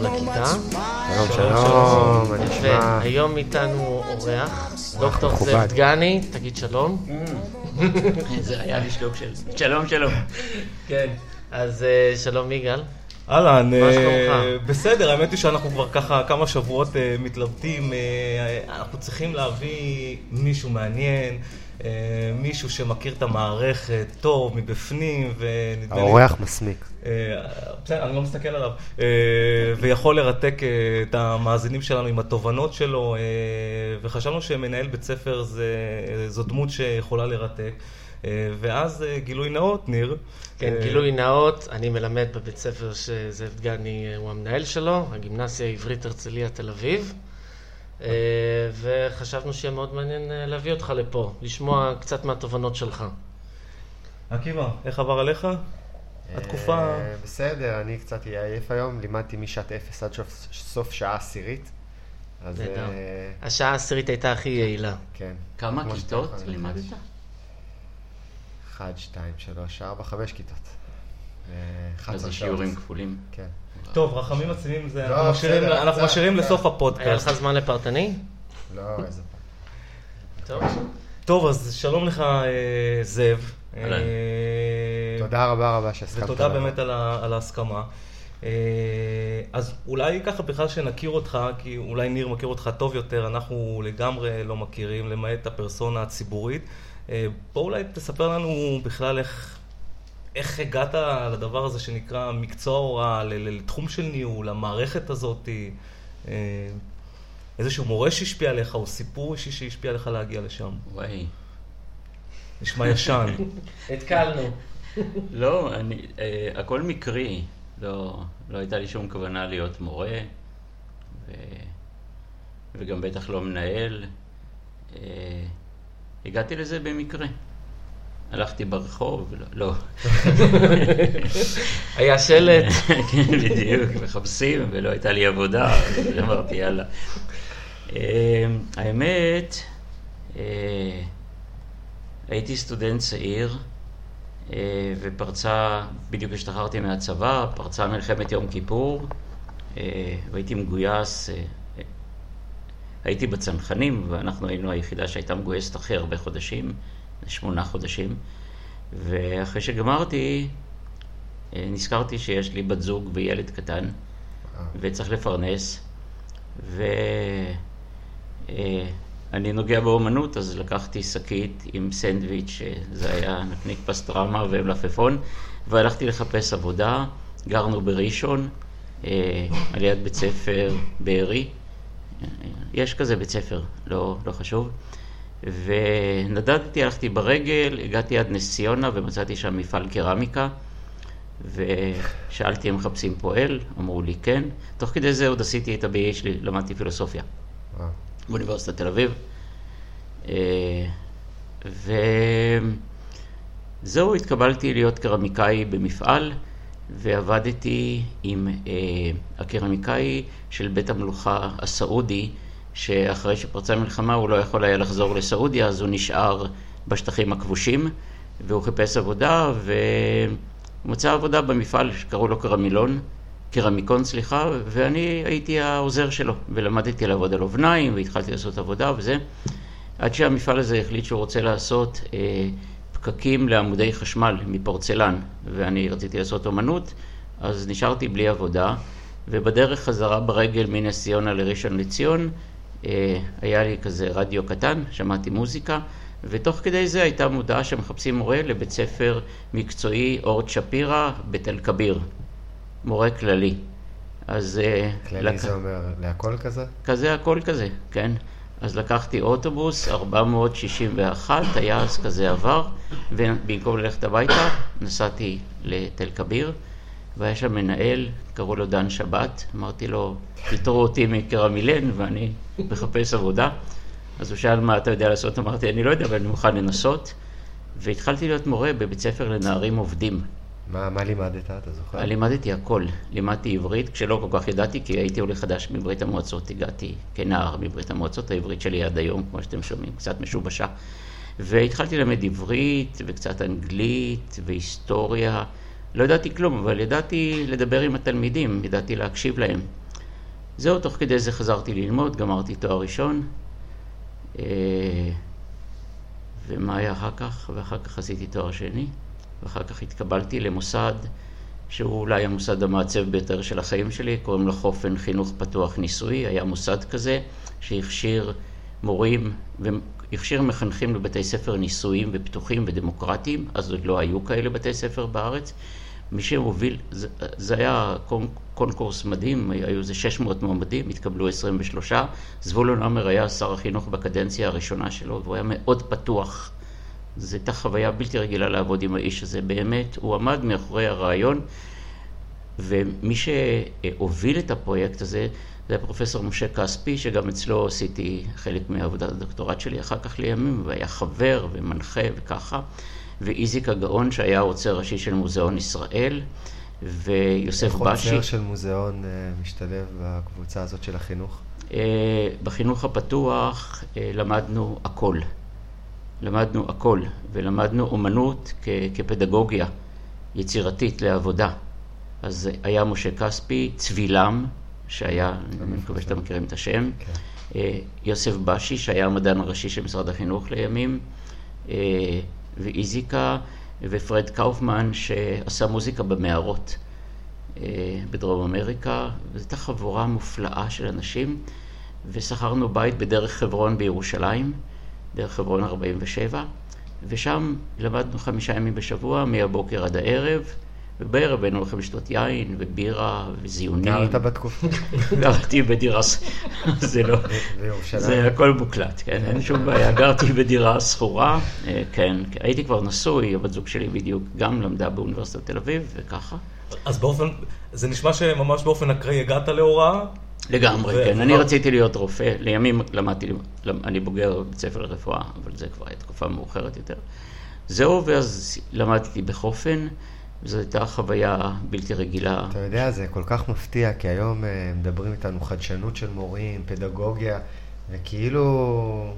know much שלום, שלום, מה נשמע? והיום איתנו אורח, דוקטור. זאב דגני, תגיד שלום. זה היה לי שלום של... שלום, שלום. כן. אז אה, שלום יגאל. אהלן, אה? בסדר, האמת היא שאנחנו כבר ככה כמה שבועות אה, מתלבטים, אנחנו צריכים להביא מישהו מעניין, מישהו שמכיר את המערכת טוב מבפנים, ונדמה לי... האורח מסמיק. אה, בסדר, אני לא מסתכל עליו, אה, ויכול לרתק אה, את המאזינים שלנו עם התובנות שלו, אה, וחשבנו שמנהל בית ספר זה, זו דמות שיכולה לרתק. אה, ואז אה, גילוי נאות, ניר. כן, אה, גילוי נאות, אני מלמד בבית ספר שזאב דגני אה, הוא המנהל שלו, הגימנסיה העברית הרצליה תל אביב. אה, וחשבנו שיהיה מאוד מעניין אה, להביא אותך לפה, לשמוע קצת מהתובנות שלך. עקיבא, איך עבר עליך? התקופה... אה, בסדר, אני קצת אהיה עייף היום, לימדתי משעת אפס עד סוף- שעה עשירית. אז השעה העשירית הייתה הכי יעילה. כן. כמה כיתות לימדת? לנחש. אחד, שתיים, שלוש, ארבע, חמש כיתות. 11 אז זה. שיעורים כפולים. כן. טוב, רחמים עצמיים זה... לא, אנחנו משאירים- בסדר, אנחנו זה- משאירים זה- לסוף היה לך הפודקאסט. זמן לפרטני? לא, איזה. טוב. טוב, אז שלום לך, אה, זאב. אהלן. אה, תודה רבה רבה שהסכמת. ותודה לבוא. באמת על ה- על ההסכמה. אה, אז אולי ככה בכלל שנכיר אותך, כי אולי ניר מכיר אותך טוב יותר, אנחנו לגמרי לא מכירים, למעט הפרסונה הציבורית. אה, בוא אולי תספר לנו בכלל איך, איך הגעת לדבר הזה שנקרא מקצוע הוראה, לתחום של ניהול, המערכת הזאת, אה, איזשהו מורה שהשפיע עליך, או סיפור אישי שהשפיע עליך להגיע לשם. וואי. נשמע ישן. התקלנו. לא, אני, אה, הכל מקרי. לא, לא הייתה לי שום כוונה להיות מורה, ו, וגם בטח לא מנהל. אה, הגעתי לזה במקרה. הלכתי ברחוב, לא. היה שלט. כן, בדיוק, מחפשים, ולא הייתה לי עבודה, אז אמרתי, יאללה. אה, האמת, אה, הייתי סטודנט צעיר, אה, ופרצה, בדיוק השתחררתי מהצבא, פרצה מלחמת יום כיפור, אה, והייתי מגויס, הייתי בצנחנים, ואנחנו היינו היחידה שהייתה מגויסת הכי הרבה חודשים, שמונה חודשים, ואחרי שגמרתי, אה, נזכרתי שיש לי בת זוג וילד קטן, וצריך לפרנס, ואני נוגע באומנות, אז לקחתי שקית עם סנדוויץ', שזה היה נקניק פסטרמה ומלפפון, והלכתי לחפש עבודה, גרנו בראשון, אה, על יד בית ספר בארי, יש כזה בית ספר, לא, לא חשוב. ונדדתי, הלכתי ברגל, הגעתי עד נס ציונה ומצאתי שם מפעל קרמיקה. ושאלתי אם מחפשים פועל, אמרו לי כן. תוך כדי זה עוד עשיתי את ה-BA שלי, למדתי פילוסופיה אה, באוניברסיטת תל אביב. אה, וזהו, התקבלתי להיות קרמיקאי במפעל, ועבדתי עם אה, הקרמיקאי של בית המלוכה הסעודי, שאחרי שפרצה המלחמה הוא לא יכול היה לחזור לסעודיה, אז הוא נשאר בשטחים הכבושים, והוא חיפש עבודה, והוא מצא עבודה במפעל שקראו לו קרמילון, קרמיקון, סליחה, ואני הייתי העוזר שלו, ולמדתי לעבוד על אובניים, והתחלתי לעשות עבודה וזה, עד שהמפעל הזה החליט שהוא רוצה לעשות אה, פקקים לעמודי חשמל מפורצלן, ואני רציתי לעשות אומנות, אז נשארתי בלי עבודה, ובדרך חזרה ברגל מנס ציונה לראשון לציון, היה לי כזה רדיו קטן, שמעתי מוזיקה, ותוך כדי זה הייתה מודעה שמחפשים מורה לבית ספר מקצועי אורט שפירא בתל כביר, מורה כללי. אז... אה, כללי לק- זה אומר להכל כזה? כזה, הכל כזה, כן. אז לקחתי אוטובוס, 461, טייס כזה עבר, ובמקום ללכת הביתה, נסעתי לתל כביר, והיה שם מנהל, קראו לו דן שבת, אמרתי לו, פיטרו אותי מקרמילן ואני מחפש עבודה. אז הוא שאל מה אתה יודע לעשות, אמרתי, אני לא יודע, אבל אני מוכן לנסות. והתחלתי להיות מורה בבית ספר לנערים עובדים. מה מה לימדת, אתה זוכר? לימדתי הכל, לימדתי עברית, כשלא כל כך ידעתי, כי הייתי עולה חדש מברית המועצות, הגעתי כנער מברית המועצות, העברית שלי עד היום, כמו שאתם שומעים, קצת משובשה. והתחלתי ללמד עברית, וקצת אנגלית, והיסטוריה, לא ידעתי כלום, אבל ידעתי לדבר עם התלמידים, ידעתי להקשיב להם. זהו, תוך כדי זה חזרתי ללמוד, גמרתי תואר ראשון. אה, ומה היה אחר כך? ואחר כך עשיתי תואר שני, ואחר כך התקבלתי למוסד שהוא אולי המוסד המעצב ביותר של החיים שלי, קוראים לו חופן חינוך פתוח ניסוי, היה מוסד כזה שהכשיר מורים והכשיר מחנכים לבתי ספר ניסויים ופתוחים ודמוקרטיים, אז עוד לא היו כאלה בתי ספר בארץ. מי שהוביל, זה, זה היה קונקורס מדהים, היו איזה 600 מועמדים, התקבלו 23. זבולון עמר היה שר החינוך בקדנציה הראשונה שלו, והוא היה מאוד פתוח. זו הייתה חוויה בלתי רגילה לעבוד עם האיש הזה, באמת, הוא עמד מאחורי הרעיון, ומי שהוביל את הפרויקט הזה, זה היה פרופסור משה כספי, שגם אצלו עשיתי חלק מעבודת הדוקטורט שלי אחר כך לימים, והיה חבר ומנחה וככה. ואיזיק הגאון שהיה העוצר ראשי של מוזיאון ישראל, ויוסף איך בשי. איך עוצר של מוזיאון אה, משתלב בקבוצה הזאת של החינוך? אה, בחינוך הפתוח אה, למדנו הכל. למדנו הכל, ולמדנו אומנות כ- כפדגוגיה יצירתית לעבודה. אז היה משה כספי, צבילם, שהיה, אני מקווה שאתם מכירים את השם, כן. יוסף בשי, שהיה המדען הראשי של משרד החינוך לימים, ואיזיקה, ופרד קאופמן, שעשה מוזיקה במערות בדרום אמריקה, וזו הייתה חבורה מופלאה של אנשים, ושכרנו בית בדרך חברון בירושלים, דרך חברון 47, ושם למדנו חמישה ימים בשבוע, מהבוקר עד הערב, ובערב היינו הולכים לשתות יין ובירה וזיונים. גרת בתקופה? גרתי בדירה, זה לא? זה הכל מוקלט, כן, אין שום בעיה. גרתי בדירה שכורה, אה, כן, הייתי כבר נשוי, הבת זוג שלי בדיוק גם למדה באוניברסיטת תל אביב, וככה. אז באופן, זה נשמע שממש באופן אקראי הגעת להוראה? לגמרי, ו- כן. אני רציתי להיות רופא, לימים למדתי, למ- אני בוגר בית ספר לרפואה, אבל זה כבר הייתה תקופה מאוחרת יותר. זהו, ואז למדתי בחופן, וזו הייתה חוויה בלתי רגילה. אתה יודע, זה כל כך מפתיע, כי היום אה, מדברים איתנו חדשנות של מורים, פדגוגיה, וכאילו...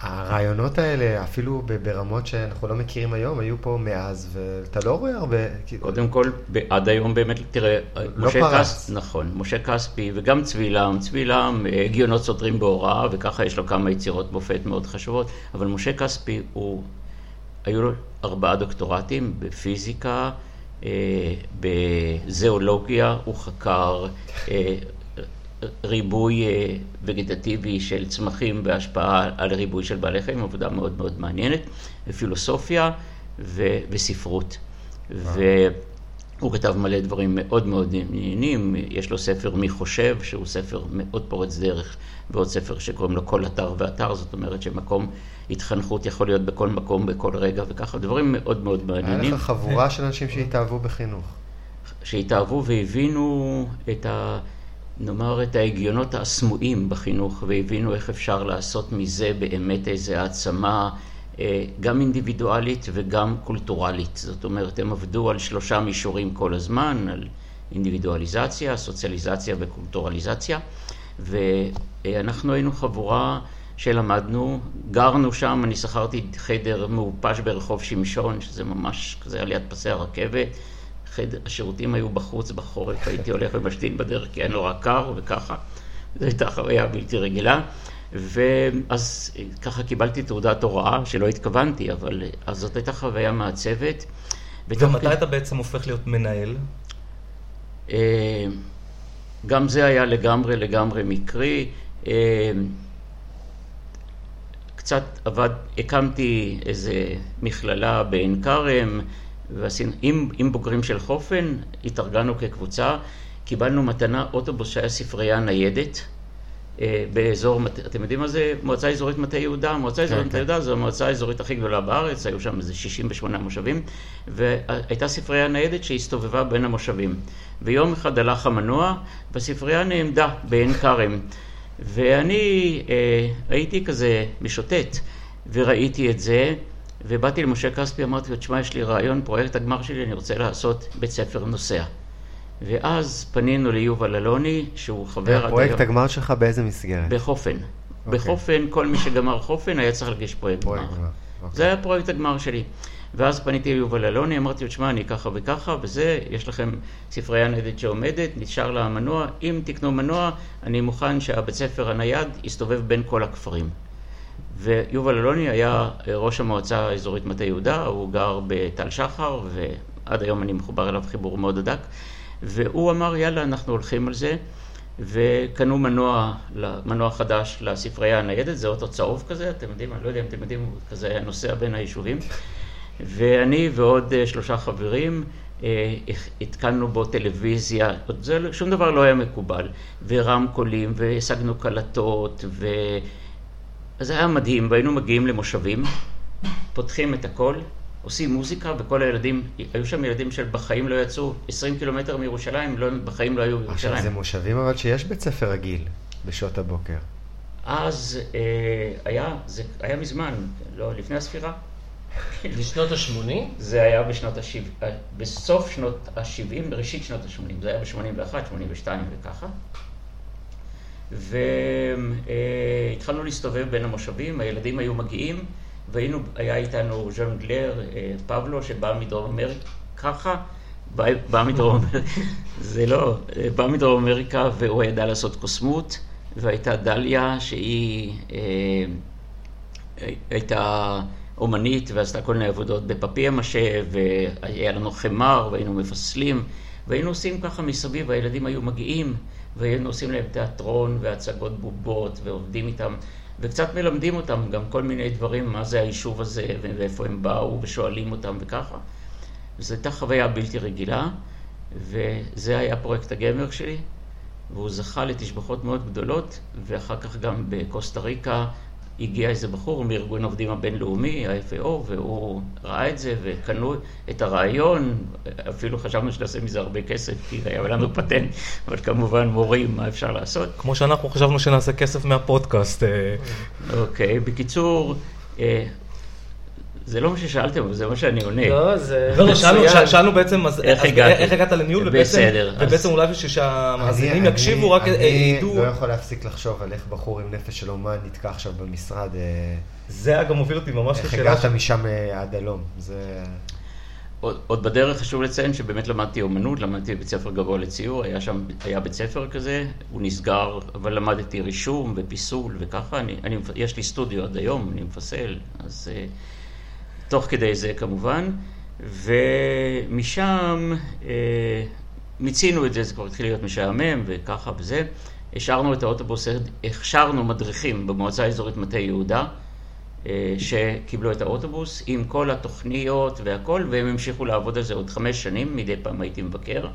הרעיונות האלה, אפילו ברמות שאנחנו לא מכירים היום, היו פה מאז, ואתה לא רואה הרבה... קודם כל, עד היום באמת, תראה, לא משה פרץ. כס, נכון, משה כספי וגם צבילם, צבילם, אה, הגיונות סותרים בהוראה, וככה יש לו כמה יצירות מופת מאוד חשובות, אבל משה כספי הוא, היו לו ארבעה דוקטורטים בפיזיקה, אה, בזואולוגיה, הוא חקר אה, ריבוי אה, וגטטיבי של צמחים בהשפעה על ריבוי של בעלי חיים, עבודה מאוד מאוד מעניינת, ופילוסופיה ו- וספרות. והוא כתב מלא דברים מאוד מאוד מעניינים, יש לו ספר מי חושב, שהוא ספר מאוד פורץ דרך, ועוד ספר שקוראים לו כל אתר ואתר, זאת אומרת שמקום התחנכות יכול להיות בכל מקום, בכל רגע, וככה דברים מאוד מאוד היה מעניינים. לך חבורה של אנשים שהתאהבו בחינוך. שהתאהבו והבינו את ה... נאמר את ההגיונות הסמויים בחינוך והבינו איך אפשר לעשות מזה באמת איזו העצמה אה, גם אינדיבידואלית וגם קולטורלית. זאת אומרת, הם עבדו על שלושה מישורים כל הזמן, על אינדיבידואליזציה, סוציאליזציה וקולטורליזציה, ואנחנו היינו חבורה שלמדנו, גרנו שם, אני שכרתי חדר מעופש ברחוב שמשון, שזה ממש כזה על יד פסי הרכבת. חדר, השירותים היו בחוץ בחורף, הייתי הולך ומשתין בדרך כי היה נורא קר וככה. זו הייתה חוויה בלתי רגילה. ואז ככה קיבלתי תעודת הוראה, שלא התכוונתי, אבל אז זאת הייתה חוויה מעצבת. ומתי כדי- אתה בעצם הופך להיות מנהל? אה, גם זה היה לגמרי לגמרי מקרי. קצת עבד, הקמתי איזה מכללה בעין כרם, ועשינו, עם, עם בוגרים של חופן, התארגנו כקבוצה, קיבלנו מתנה אוטובוס שהיה ספרייה ניידת. אה, באזור, אתם יודעים מה זה מועצה אזורית מטה יהודה? אזורית כן, מטה יהודה זו המועצה האזורית הכי גדולה בארץ, היו שם איזה 68 מושבים, והייתה ספרייה ניידת שהסתובבה בין המושבים. ויום אחד הלך המנוע, והספרייה נעמדה בעין כרם. ואני אה, הייתי כזה משוטט, וראיתי את זה, ובאתי למשה כספי, אמרתי לו, תשמע, יש לי רעיון, פרויקט הגמר שלי, אני רוצה לעשות בית ספר נוסע. ואז פנינו ליובל אלוני, שהוא חבר היום. הגמר שלך באיזה מסגרת? בחופן. אוקיי. בחופן, כל מי שגמר חופן היה צריך להגיש פרויקט גמר. פרויקט גמר. אוקיי. זה היה פרויקט הגמר שלי. ואז פניתי ליובל אלוני, אמרתי לו, תשמע, אני ככה וככה, וזה, יש לכם ספרייה ניידת שעומדת, נשאר לה מנוע, אם תקנו מנוע, אני מוכן שהבית ספר הנייד יסתובב בין כל הכפרים. ויובל אלוני היה ראש המועצה האזורית מטה יהודה, הוא גר בתל שחר, ועד היום אני מחובר אליו חיבור מאוד הדק, והוא אמר, יאללה, אנחנו הולכים על זה. וקנו מנוע, מנוע חדש לספרייה הניידת, זה אוטו צהוב כזה, אתם יודעים, אני לא יודע אם אתם יודעים, כזה היה נוסע בין היישובים. ואני ועוד אה, שלושה חברים אה, התקנו בו טלוויזיה, זה, לא, שום דבר לא היה מקובל, ורמקולים, והשגנו קלטות, ו... אז זה היה מדהים, והיינו מגיעים למושבים, פותחים את הכל, עושים מוזיקה, וכל הילדים, היו שם ילדים שבחיים לא יצאו 20 קילומטר מירושלים, לא, בחיים לא היו בירושלים. עכשיו, זה מושבים אבל שיש בית ספר רגיל בשעות הבוקר. אז אה, היה, זה היה מזמן, לא, לפני הספירה. בשנות ה-80? זה היה בשנות ה-70, בסוף שנות ה-70, בראשית שנות ה-80, זה היה ב-81, 82 וככה. והתחלנו אה, להסתובב בין המושבים, הילדים היו מגיעים. והיינו, היה איתנו ז'אנגלר אה, פבלו שבא מדרום אמריקה, ככה, בא, מדרום אמריקה, זה לא, אה, בא מדרום אמריקה והוא ידע לעשות קוסמות, והייתה דליה שהיא אה, הייתה אומנית ועשתה כל מיני עבודות בפפיה משה, והיה לנו חמר והיינו מפסלים, והיינו עושים ככה מסביב, הילדים היו מגיעים, והיינו עושים להם תיאטרון והצגות בובות ועובדים איתם. וקצת מלמדים אותם גם כל מיני דברים, מה זה היישוב הזה ואיפה הם באו, ושואלים אותם וככה. וזו הייתה חוויה בלתי רגילה, וזה היה פרויקט הגמר שלי, והוא זכה לתשבחות מאוד גדולות, ואחר כך גם בקוסטה ריקה הגיע איזה בחור מארגון העובדים הבינלאומי, ה-FAO, והוא ראה את זה וקנו את הרעיון, אפילו חשבנו שנעשה מזה הרבה כסף, כי היה לנו פטנט, אבל כמובן מורים, מה אפשר לעשות. כמו שאנחנו חשבנו שנעשה כסף מהפודקאסט. אה. אוקיי, בקיצור, אה, זה לא מה ששאלתם, זה מה שאני עונה. לא, זה... לא, לא, שאלנו בעצם, אז איך הגעת לניהול, בסדר. ובעצם אולי בשביל שהמאזינים יקשיבו, רק ידעו... אני לא יכול להפסיק לחשוב על איך בחור עם נפש של אומן נתקע עכשיו במשרד. אה, זה אגב מוביל אותי ממש לשאלה. איך הגעת משם אה, עד הלום? זה... עוד בדרך חשוב לציין שבאמת למדתי אומנות, למדתי בבית ספר גבוה לציור, היה שם, היה בית ספר כזה, הוא נסגר, אבל למדתי רישום ופיסול וככה, אני, אני, יש לי סטודיו עד היום, אני מפסל, אז... Uh, תוך כדי זה כמובן, ומשם אה, מיצינו את זה, זה כבר התחיל להיות משעמם וככה וזה. השארנו את האוטובוס, הכשרנו מדריכים במועצה האזורית מטה יהודה, אה, שקיבלו את האוטובוס עם כל התוכניות והכל, והם המשיכו לעבוד על זה עוד חמש שנים, מדי פעם הייתי מבקר.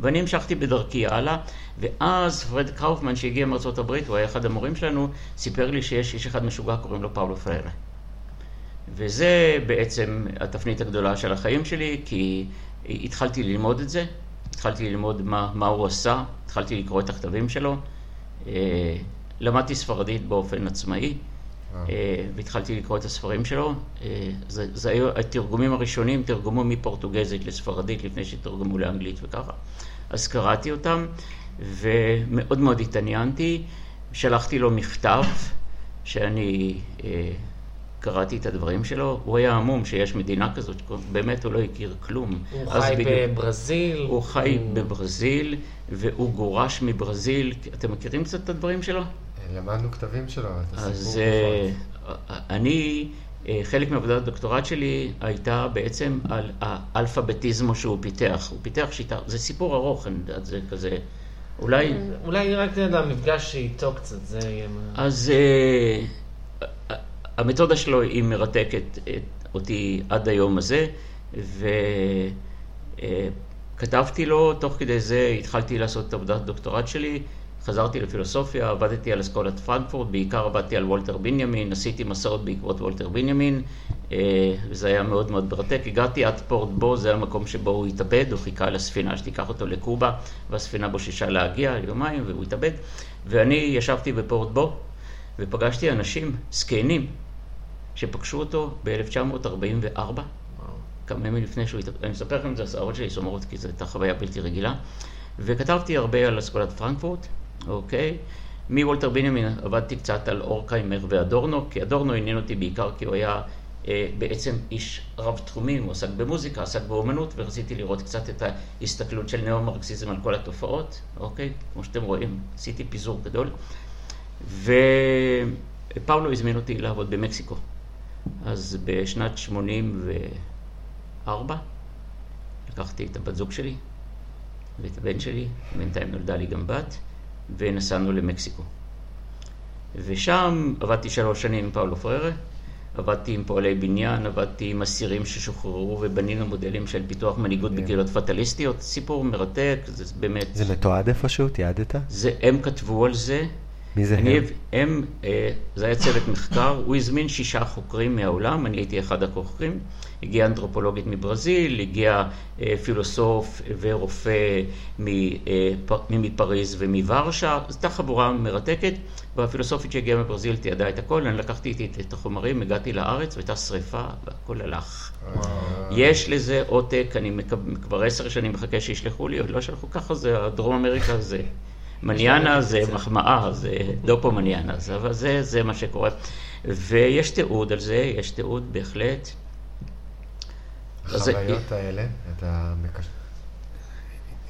ואני המשכתי בדרכי הלאה, ואז פרד קאופמן שהגיע מארצות הברית, הוא היה אחד המורים שלנו, סיפר לי שיש איש אחד משוגע, קוראים לו פאולו פררה. וזה בעצם התפנית הגדולה של החיים שלי, כי התחלתי ללמוד את זה, התחלתי ללמוד מה, מה הוא עשה, התחלתי לקרוא את הכתבים שלו, אה, למדתי ספרדית באופן עצמאי, אה. אה, והתחלתי לקרוא את הספרים שלו. זה, זה היו התרגומים הראשונים, תרגמו מפורטוגזית לספרדית לפני שתרגמו לאנגלית וככה. אז קראתי אותם, ומאוד מאוד התעניינתי. שלחתי לו מכתב שאני קראתי את הדברים שלו, הוא היה המום שיש מדינה כזאת, באמת הוא לא הכיר כלום. הוא חי בדיוק, בברזיל. הוא חי הוא... בברזיל, והוא גורש מברזיל. אתם מכירים קצת את הדברים שלו? למדנו כתבים שלו, את אז uh, אני, uh, חלק מעבודת הדוקטורט שלי הייתה בעצם על האלפביטיזמו שהוא פיתח. הוא פיתח שיטה, זה סיפור ארוך, אני יודעת, זה כזה... אולי... אולי רק נדע, מפגש איתו קצת, זה יהיה... אז... Uh, המתודה שלו היא מרתקת אותי עד היום הזה, וכתבתי לו, תוך כדי זה התחלתי לעשות את עבודת הדוקטורט שלי, חזרתי לפילוסופיה, עבדתי על אסכולת פרנקפורט, בעיקר עבדתי על וולטר בנימין, עשיתי מסעות בעקבות וולטר בנימין, וזה היה מאוד מאוד מרתק. הגעתי עד פורט בו, זה המקום שבו הוא התאבד, הוא חיכה לספינה שתיקח אותו לקובה, והספינה בוששה להגיע יומיים והוא התאבד, ואני ישבתי בפורט בו, ופגשתי אנשים, זקנים, שפגשו אותו ב-1944, כמה ימים לפני שהוא אני מספר לכם את זה, השערות שלי סומרות כי זו הייתה חוויה בלתי רגילה, וכתבתי הרבה על אסכולת פרנקפורט, אוקיי? מוולטר בנימין עבדתי קצת על אורקהיימר ואדורנו, כי אדורנו עניין אותי בעיקר כי הוא היה אה, בעצם איש רב תחומים, הוא עסק במוזיקה, עסק באומנות, ורציתי לראות קצת את ההסתכלות של ניאו-מרקסיזם על כל התופעות, אוקיי? כמו שאתם רואים, עשיתי פיזור גדול. ופאולו הזמין אותי לעבוד במקסיקו. אז בשנת 84 לקחתי את הבת זוג שלי ואת הבן שלי, בינתיים נולדה לי גם בת, ונסענו למקסיקו. ושם עבדתי שלוש שנים עם פאולו פררה, עבדתי עם פועלי בניין, עבדתי עם אסירים ששוחררו ובנינו מודלים של פיתוח מנהיגות yeah. בקהילות פטליסטיות. סיפור מרתק, זה באמת... זה מתועד איפשהו? תיעדת? זה, הם כתבו על זה. מי זה אני, הם? הם, אה, זה היה צוות מחקר, הוא הזמין שישה חוקרים מהעולם, אני הייתי אחד החוקרים. הגיעה אנתרופולוגית מברזיל, הגיע אה, פילוסוף ורופא אה, מפריז ומוורשה, זו הייתה חבורה מרתקת, והפילוסופית שהגיעה מברזיל תיעדה את הכל, אני לקחתי איתי את החומרים, הגעתי לארץ והייתה שריפה והכל הלך. יש לזה עותק, אני כבר עשר שנים מחכה שישלחו לי, עוד לא שלחו. ככה, זה דרום אמריקה זה. מניאנה זה מחמאה, זה דופו מניאנה, אבל זה, זה מה שקורה. ויש תיעוד על זה, יש תיעוד בהחלט. החוויות האלה, אתה.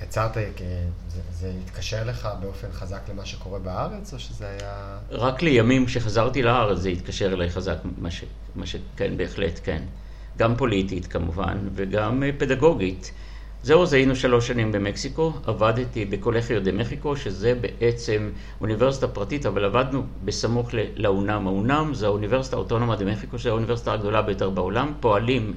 יצרת, זה, זה התקשר לך באופן חזק למה שקורה בארץ, או שזה היה... רק לימים כשחזרתי לארץ זה התקשר אליי חזק, מה, ש, מה שכן, בהחלט, כן. גם פוליטית כמובן, וגם אה, פדגוגית. זהו, אז היינו שלוש שנים במקסיקו, עבדתי בקולכיו דה מחיקו, שזה בעצם אוניברסיטה פרטית, אבל עבדנו בסמוך לאונם. האונם זה האוניברסיטה האוטונומה דה מחיקו, שזו האוניברסיטה הגדולה ביותר בעולם, פועלים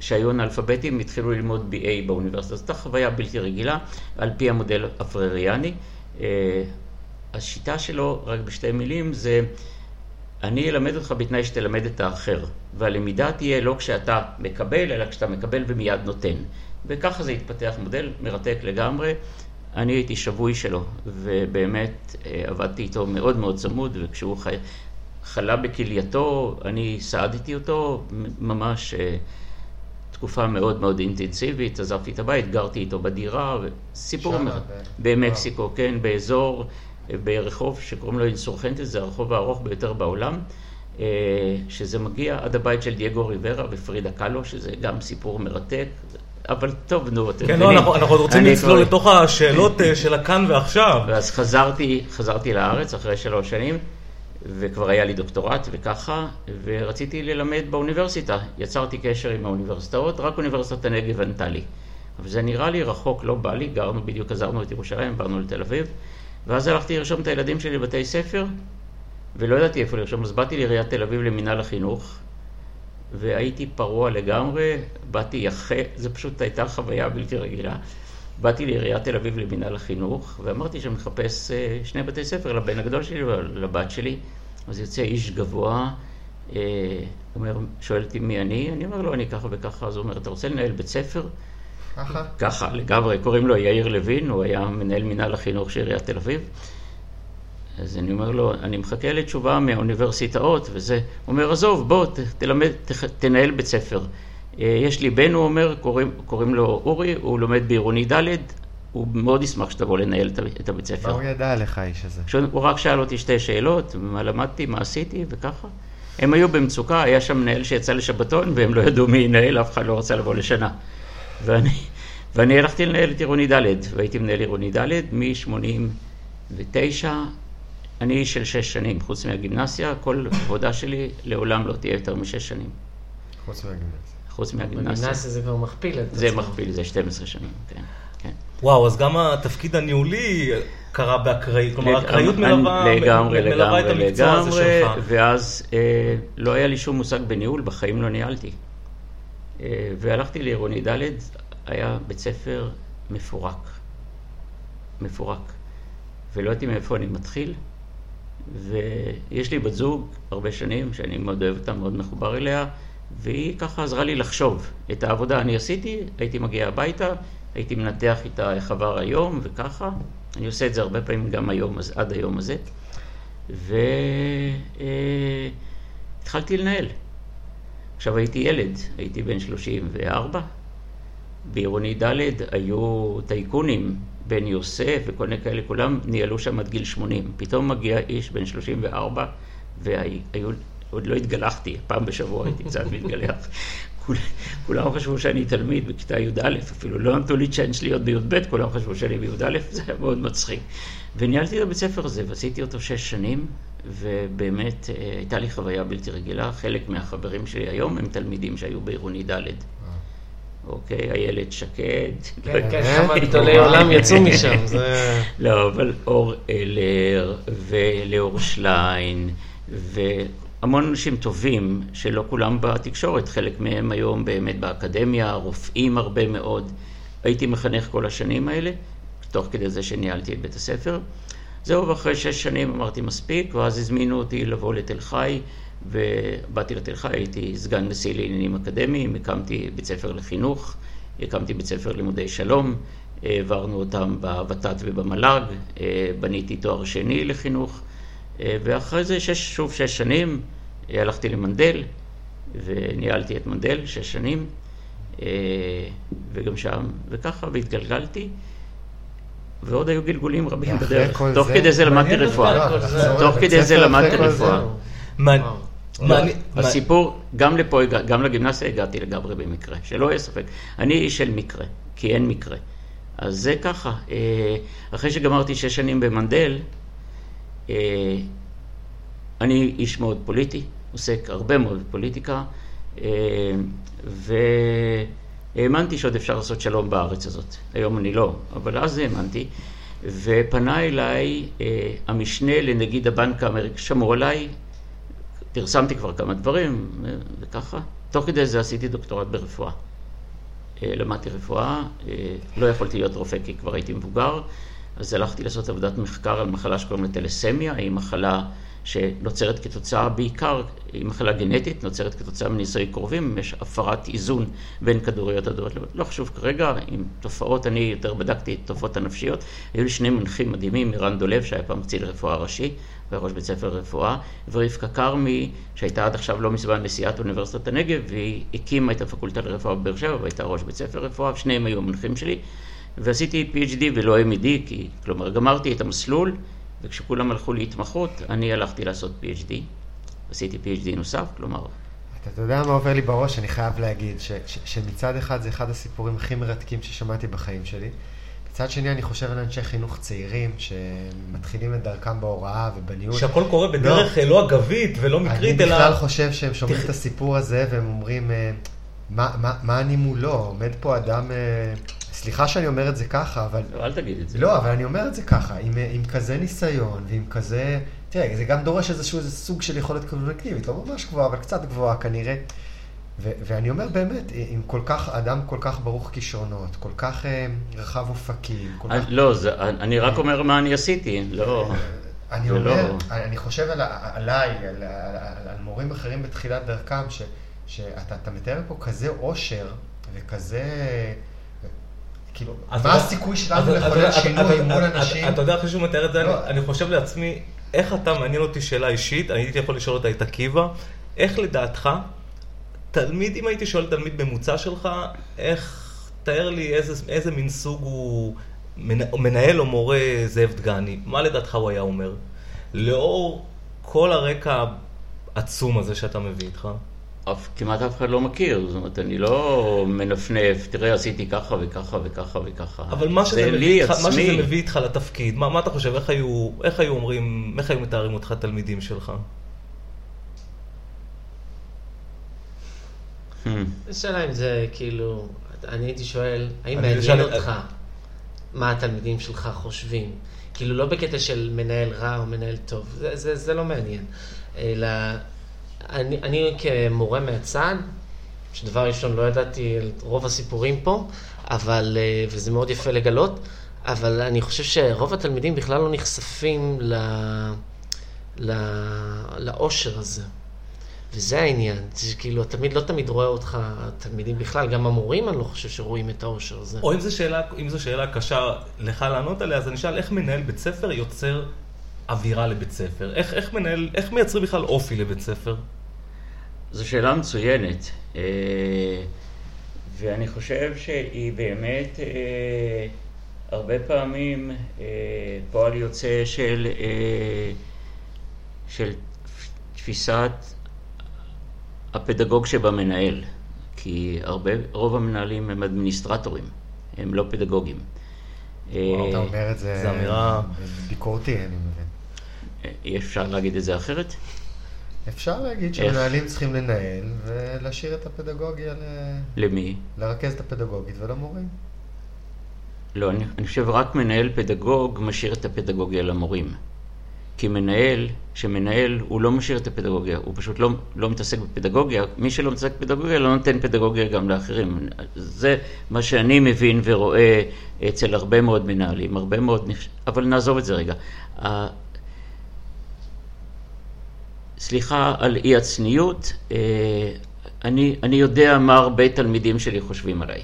שהיו אנאלפביתים התחילו ללמוד BA באוניברסיטה. זאת חוויה בלתי רגילה, על פי המודל הפרריאני. אה, השיטה שלו, רק בשתי מילים, זה אני אלמד אותך בתנאי שתלמד את האחר. והלמידה תהיה לא כשאתה מקבל, אלא כשאתה מקבל ומיד נותן. וככה זה התפתח מודל מרתק לגמרי. אני הייתי שבוי שלו, ובאמת אה, עבדתי איתו מאוד מאוד צמוד, וכשהוא חי... חלה בכלייתו, אני סעדתי אותו ממש אה, תקופה מאוד מאוד אינטנסיבית, עזבתי את הבית, גרתי איתו בדירה, סיפור שמה, במקסיקו, כן, באזור, ברחוב שקוראים לו אינסורחנטס, זה הרחוב הארוך ביותר בעולם, אה, שזה מגיע עד הבית של דייגו ריברה ופרידה קלו, שזה גם סיפור מרתק, אבל טוב, נו, אתם מבינים. כן, לא, אנחנו עוד רוצים לצלול לתוך השאלות אה, של הכאן ועכשיו. ואז חזרתי, חזרתי לארץ אחרי שלוש שנים. וכבר היה לי דוקטורט וככה, ורציתי ללמד באוניברסיטה. יצרתי קשר עם האוניברסיטאות, רק אוניברסיטת הנגב ענתה לי. אבל זה נראה לי רחוק, לא בא לי, גרנו בדיוק, עזרנו את ירושלים, באנו לתל אביב, ואז הלכתי לרשום את הילדים שלי בבתי ספר, ולא ידעתי איפה לרשום, אז באתי לעיריית תל אביב למינהל החינוך, והייתי פרוע לגמרי, באתי יחה, זה פשוט הייתה חוויה בלתי רגילה. באתי לעיריית תל אביב למינהל החינוך, ואמרתי שאני מחפש אה, שני בתי ספר לבן הגדול שלי ולבת שלי. אז יוצא איש גבוה, אה, אומר, שואל אותי מי אני, אני אומר לו, אני ככה וככה, אז הוא אומר, אתה רוצה לנהל בית ספר? ככה? ככה, לגמרי, קוראים לו יאיר לוין, הוא היה מנהל מינהל החינוך של עיריית תל אביב. אז אני אומר לו, אני מחכה לתשובה מהאוניברסיטאות וזה. הוא אומר, עזוב, בוא, תלמד, תנהל בית ספר. אה, יש לי בן, הוא אומר, קוראים, קוראים לו אורי, הוא לומד בעירוני ד', הוא מאוד ישמח שתבוא לנהל את הבית ספר. מה הוא ידע עליך, האיש הזה? הוא רק שאל אותי שתי שאלות, מה למדתי, מה עשיתי, וככה. הם היו במצוקה, היה שם מנהל שיצא לשבתון, והם לא ידעו מי ינהל, אף אחד לא רצה לבוא לשנה. ואני, ואני הלכתי לנהל את עירוני ד', והייתי מנהל עירוני ד' מ-89. אני איש של שש שנים, חוץ מהגימנסיה, כל עבודה שלי לעולם לא תהיה יותר משש שנים. חוץ מהגימנסיה. חוץ מהגימנסיה. בגימנסיה זה כבר מכפיל את זה. זה מכפיל, זה 12 שנים, כן. כן. וואו, אז גם התפקיד הניהולי קרה באקראית, כלומר אקראיות מלווה, לגמרי, מלווה את המקצוע הזה שלך. ואז אה, לא היה לי שום מושג בניהול, בחיים לא ניהלתי. אה, והלכתי לעירוני ד', היה בית ספר מפורק. מפורק. ולא ידעתי מאיפה אני מתחיל. ויש לי בת זוג הרבה שנים, שאני מאוד אוהב אותה, מאוד מחובר אליה, והיא ככה עזרה לי לחשוב את העבודה. אני עשיתי, הייתי מגיע הביתה, הייתי מנתח איתה איך עבר היום וככה, אני עושה את זה הרבה פעמים גם היום, עד היום הזה, והתחלתי אה, לנהל. עכשיו הייתי ילד, הייתי בן 34, בעירוני ד' היו טייקונים, בן יוסף וכל מיני כאלה, כולם ניהלו שם עד גיל 80. פתאום מגיע איש בן 34, והיו עוד לא התגלחתי, פעם בשבוע הייתי קצת מתגלח. כול- כולם חשבו שאני תלמיד בכיתה י"א, אפילו לא נתנו לי צ'אנס להיות בי"ב, כולם חשבו שאני בי"א, זה היה מאוד מצחיק. וניהלתי את הבית ספר הזה, ועשיתי אותו שש שנים, ובאמת אה, הייתה לי חוויה בלתי רגילה. חלק מהחברים שלי היום הם תלמידים שהיו בעירוני ד'. אוקיי, איילת שקד. כן, כן, אה, כמה גדולי עולם יצאו משם, זה... לא, אבל אור אלר וליאור שליין והמון אנשים טובים שלא כולם בתקשורת, חלק מהם היום באמת באקדמיה, רופאים הרבה מאוד. הייתי מחנך כל השנים האלה, תוך כדי זה שניהלתי את בית הספר. זהו, ואחרי שש שנים אמרתי מספיק, ואז הזמינו אותי לבוא לתל חי, ובאתי לתל חי, הייתי סגן נשיא לעניינים אקדמיים, הקמתי בית ספר לחינוך, הקמתי בית ספר לימודי שלום, העברנו אותם בות"ת ובמל"ג, בניתי תואר שני לחינוך, ואחרי זה שש, שוב שש שנים הלכתי למנדל, וניהלתי את מנדל שש שנים, וגם שם, וככה, והתגלגלתי. ועוד היו גלגולים רבים בדרך. תוך זה- כדי זה למדתי רפואה. לא, תוך כדי זה למדתי רפואה. מעניין- הסיפור, גם לפה, גם לגימנסיה הגעתי לגמרי במקרה, שלא יהיה ספק. אני איש של מקרה, כי אין מקרה. אז זה ככה. אה, אחרי שגמרתי שש שנים במנדל, אה, אני איש מאוד פוליטי, עוסק הרבה מאוד בפוליטיקה, אה, והאמנתי שעוד אפשר לעשות שלום בארץ הזאת. היום אני לא, אבל אז האמנתי. ופנה אליי המשנה לנגיד הבנק האמריקאי, שמעו עליי, פרסמתי כבר כמה דברים, אה, וככה. תוך כדי זה עשיתי דוקטורט ברפואה. אה, למדתי רפואה, אה, לא יכולתי להיות רופא כי כבר הייתי מבוגר, אז הלכתי לעשות עבודת מחקר על מחלה שקוראים לה טלסמיה, היא מחלה שנוצרת כתוצאה בעיקר, היא מחלה גנטית, נוצרת כתוצאה מנישואי קרובים, יש הפרת איזון בין כדוריות הדעות, לא חשוב כרגע, עם תופעות, אני יותר בדקתי את התופעות הנפשיות, היו לי שני מנחים מדהימים, מירן דולב, שהיה פעם קצין רפואה ראשי, והיה ראש בית ספר לרפואה, ורבקה כרמי, שהייתה עד עכשיו לא מזמן נשיאת אוניברסיטת הנגב, והיא הקימה את הפקולטה לרפואה בבאר שבע, והייתה ראש בית ספר לרפואה, שניהם היו המנחים שלי, ועשיתי PhD ולא MD, כי, כלומר, גמרתי את המסלול, וכשכולם הלכו להתמחות, אני הלכתי לעשות PhD. עשיתי PhD נוסף, כלומר, אתה יודע מה עובר לי בראש? אני חייב להגיד ש, ש, שמצד אחד זה אחד הסיפורים הכי מרתקים ששמעתי בחיים שלי. מצד שני, אני חושב על אנשי חינוך צעירים שמתחילים את דרכם בהוראה ובניהול. שהכל קורה בדרך לא אגבית ולא אני מקרית, אלא... בכלל חושב שהם שומעים את הסיפור הזה והם אומרים, אה, מה, מה, מה אני מולו? עומד פה אדם, אה, סליחה שאני אומר את זה ככה, אבל... לא, אל תגיד את זה. לא, אבל אני אומר את זה ככה, עם, עם כזה ניסיון ועם כזה... תראה, זה גם דורש איזשהו איזה סוג של יכולת קוגניטיבית, לא ממש גבוהה, אבל קצת גבוהה כנראה. ו- ואני אומר באמת, עם כל כך, אדם כל כך ברוך כישרונות, כל כך אה, רחב אופקים, כל אה, כך... לא, זה- אני רק אומר מה אני עשיתי, לא... אני זה אומר, לא- אני חושב על, עליי, על, על, על, על מורים אחרים בתחילת דרכם, ש, שאתה אתה מתאר פה כזה עושר וכזה... כאילו, מה הסיכוי שלנו לחולל שינוי מול אנשים? אתה יודע, אחרי שהוא מתאר את זה, לא. אני חושב לעצמי, איך אתה, מעניין אותי שאלה אישית, אני הייתי יכול לשאול אותה את עקיבא, איך לדעתך, תלמיד, אם הייתי שואל תלמיד ממוצע שלך, איך, תאר לי איזה, איזה מין סוג הוא מנ- מנהל או מורה זאב דגני, מה לדעתך הוא היה אומר? לאור כל הרקע העצום הזה שאתה מביא איתך. אף, כמעט אף אחד לא מכיר, זאת אומרת, אני לא מנפנף, תראה, עשיתי ככה וככה וככה וככה. אבל מה שזה, זה מביא איתך, מה שזה. מביא איתך לתפקיד, מה, מה אתה חושב, איך היו, איך היו אומרים, איך היו מתארים אותך תלמידים שלך? השאלה אם זה כאילו, אני הייתי שואל, האם מעניין אותך מה התלמידים שלך חושבים? כאילו לא בקטע של מנהל רע או מנהל טוב, זה, זה, זה לא מעניין. אלא אני, אני כמורה מהצד, שדבר ראשון לא ידעתי על רוב הסיפורים פה, אבל, אה, וזה מאוד יפה לגלות, אבל אני חושב שרוב התלמידים בכלל לא נחשפים ל, לאושר הזה. וזה העניין, זה כאילו, התלמיד לא תמיד רואה אותך, התלמידים בכלל, גם המורים, אני לא חושב שרואים את האושר הזה. או אם זו שאלה, אם זו שאלה קשה לך לענות עליה, אז אני אשאל איך מנהל בית ספר יוצר אווירה לבית ספר? איך, איך מנהל, איך מייצרים בכלל אופי לבית ספר? זו שאלה מצוינת, אה, ואני חושב שהיא באמת אה, הרבה פעמים אה, פועל יוצא של, של תפיסת הפדגוג שבמנהל, כי הרבה, רוב המנהלים הם אדמיניסטרטורים, הם לא פדגוגים. וואו, אתה אומר את זה... זה אמירה- ביקורתי, אני מבין. אפשר להגיד את זה אחרת? אפשר להגיד שמנהלים צריכים לנהל ולהשאיר את הפדגוגיה, ל... למי? לרכז את הפדגוגית ולמורים. לא, אני, אני חושב רק מנהל פדגוג משאיר את הפדגוגיה למורים. כי מנהל, שמנהל, הוא לא משאיר את הפדגוגיה, הוא פשוט לא, לא מתעסק בפדגוגיה. מי שלא מתעסק בפדגוגיה לא נותן פדגוגיה גם לאחרים. זה מה שאני מבין ורואה אצל הרבה מאוד מנהלים, הרבה מאוד... אבל נעזוב את זה רגע. סליחה על אי הצניעות, אה, אני, אני יודע מה הרבה תלמידים שלי חושבים עליי.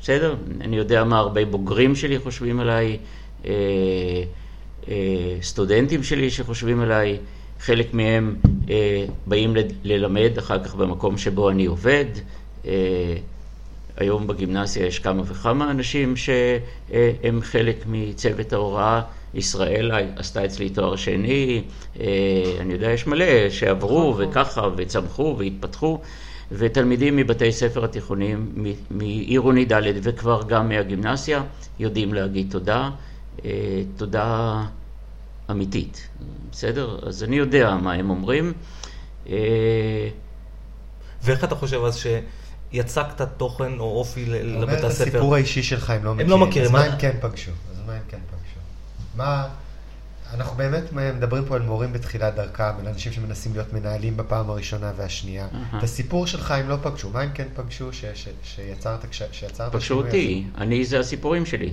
בסדר? אני יודע מה הרבה בוגרים שלי חושבים עליי, אה, סטודנטים שלי שחושבים עליי, חלק מהם אה, באים ללמד אחר כך במקום שבו אני עובד. אה, היום בגימנסיה יש כמה וכמה אנשים שהם חלק מצוות ההוראה. ישראל עשתה אצלי תואר שני, אה, אני יודע, יש מלא שעברו וככה וצמחו והתפתחו. ותלמידים מבתי ספר התיכוניים מ- מעירוני ד' וכבר גם מהגימנסיה יודעים להגיד תודה, אה, תודה אמיתית, בסדר? אז אני יודע מה הם אומרים. אה, ואיך אתה חושב אז שיצקת תוכן או אופי ל- אתה אומר לבית את הספר? הסיפור האישי שלך הם לא הם מכירים. לא מכירים, אז מה הם כן פגשו? אז מה הם כן פגשו? מה... אנחנו באמת מדברים פה על מורים בתחילת דרכם, על אנשים שמנסים להיות מנהלים בפעם הראשונה והשנייה. את הסיפור שלך הם לא פגשו. מה הם כן פגשו ש- ש- שיצרת שיצרת פגשו אותי, אני זה הסיפורים שלי.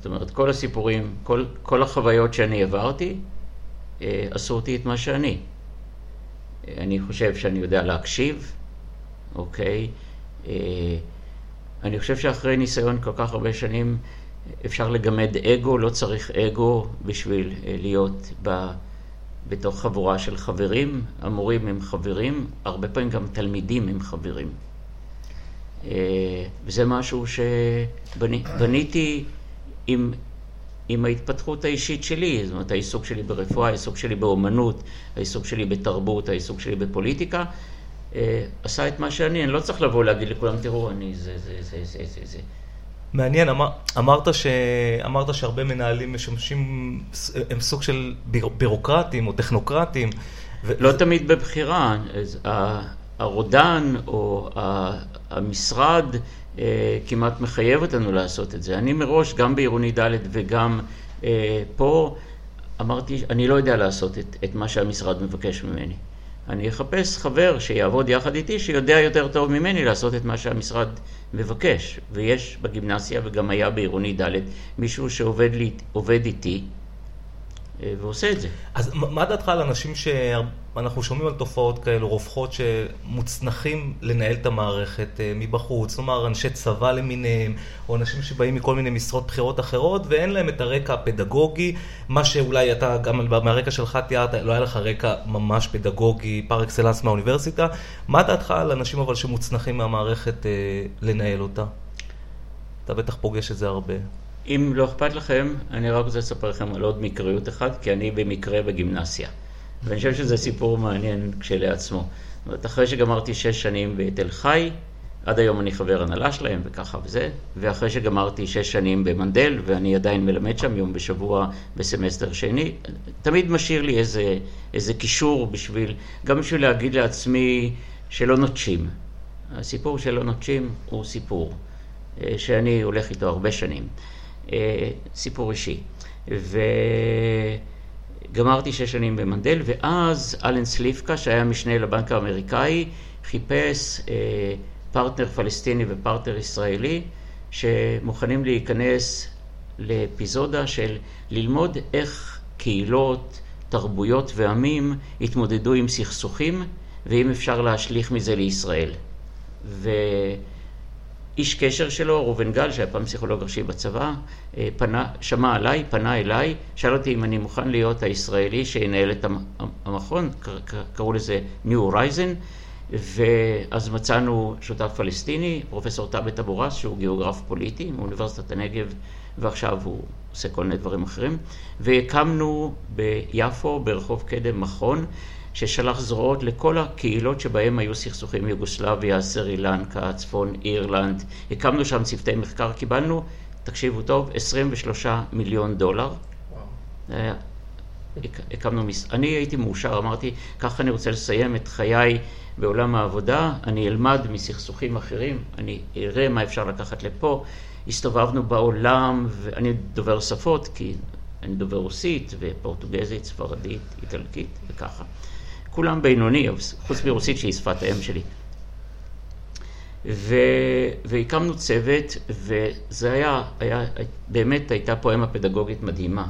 זאת אומרת, כל הסיפורים, כל, כל החוויות שאני עברתי, אה, עשו אותי את מה שאני. אה, אני חושב שאני יודע להקשיב, אוקיי? אה, אני חושב שאחרי ניסיון כל כך הרבה שנים, אפשר לגמד אגו, לא צריך אגו בשביל להיות ב, בתוך חבורה של חברים. המורים הם חברים, הרבה פעמים גם תלמידים הם חברים. וזה משהו שבניתי עם, עם ההתפתחות האישית שלי, זאת אומרת העיסוק שלי ברפואה, העיסוק שלי באומנות, העיסוק שלי בתרבות, העיסוק שלי בפוליטיקה, אה, עשה את מה שאני, אני לא צריך לבוא להגיד לכולם, תראו, אני זה, זה, זה, זה, זה, זה. מעניין, אמר, אמרת, ש... אמרת שהרבה מנהלים משמשים, הם סוג של ביר- בירוקרטים או טכנוקרטים. ו... לא תמיד בבחירה, הרודן או המשרד כמעט מחייב אותנו לעשות את זה. אני מראש, גם בעירוני ד' וגם אה, פה, אמרתי, אני לא יודע לעשות את, את מה שהמשרד מבקש ממני. אני אחפש חבר שיעבוד יחד איתי, שיודע יותר טוב ממני לעשות את מה שהמשרד מבקש. ויש בגימנסיה, וגם היה בעירוני ד', מישהו שעובד לי, איתי אה, ועושה את זה. אז מה דעתך על אנשים שאנחנו שומעים על תופעות כאלו, רווחות שמוצנחים לנהל את המערכת אה, מבחוץ, כלומר אנשי צבא למיניהם, או אנשים שבאים מכל מיני משרות בכירות אחרות ואין להם את הרקע הפדגוגי, מה שאולי אתה גם מהרקע שלך תיארת, לא היה לך רקע ממש פדגוגי פר אקסלנס מהאוניברסיטה, מה דעתך על אנשים אבל שמוצנחים מהמערכת אה, לנהל אותה? אתה בטח פוגש את זה הרבה. אם לא אכפת לכם, אני רק רוצה לספר לכם על עוד מקריות אחד, כי אני במקרה בגימנסיה. ואני חושב שזה סיפור מעניין כשלעצמו. זאת אומרת, אחרי שגמרתי שש שנים בתל חי, עד היום אני חבר הנהלה שלהם וככה וזה, ואחרי שגמרתי שש שנים במנדל, ואני עדיין מלמד שם יום בשבוע בסמסטר שני, תמיד משאיר לי איזה, איזה קישור בשביל, גם בשביל להגיד לעצמי שלא נוטשים. הסיפור שלא נוטשים הוא סיפור אה, שאני הולך איתו הרבה שנים. אה, סיפור אישי. וגמרתי שש שנים במנדל, ואז אלן סליפקה, שהיה משנה לבנק האמריקאי, חיפש אה, פרטנר פלסטיני ופרטנר ישראלי, שמוכנים להיכנס לאפיזודה של ללמוד איך קהילות, תרבויות ועמים התמודדו עם סכסוכים, ואם אפשר להשליך מזה לישראל. ו... איש קשר שלו, ראובן גל, שהיה פעם פסיכולוג ראשי בצבא, אה, פנה, שמע עליי, פנה אליי, שאל אותי אם אני מוכן להיות הישראלי שינהל את המ- המכון, קראו לזה New Horizon, ואז מצאנו שותף פלסטיני, פרופסור טאבט אבורס, שהוא גיאוגרף פוליטי מאוניברסיטת הנגב, ועכשיו הוא עושה כל מיני דברים אחרים, והקמנו ביפו, ברחוב קדם, מכון, ששלח זרועות לכל הקהילות שבהם היו סכסוכים, יוגוסלביה, סרי לנקה, צפון אירלנד. הקמנו שם צוותי מחקר, קיבלנו, תקשיבו טוב, 23 מיליון דולר. וואו. הקמנו, מס... אני הייתי מאושר, אמרתי, ככה אני רוצה לסיים את חיי בעולם העבודה, אני אלמד מסכסוכים אחרים, אני אראה מה אפשר לקחת לפה. הסתובבנו בעולם, ואני דובר שפות, כי אני דובר רוסית ופורטוגזית, ספרדית, איטלקית וככה. כולם בינוני, חוץ מרוסית שהיא שפת האם שלי. ו... והקמנו צוות, וזה היה, היה, באמת הייתה פואמה פדגוגית מדהימה.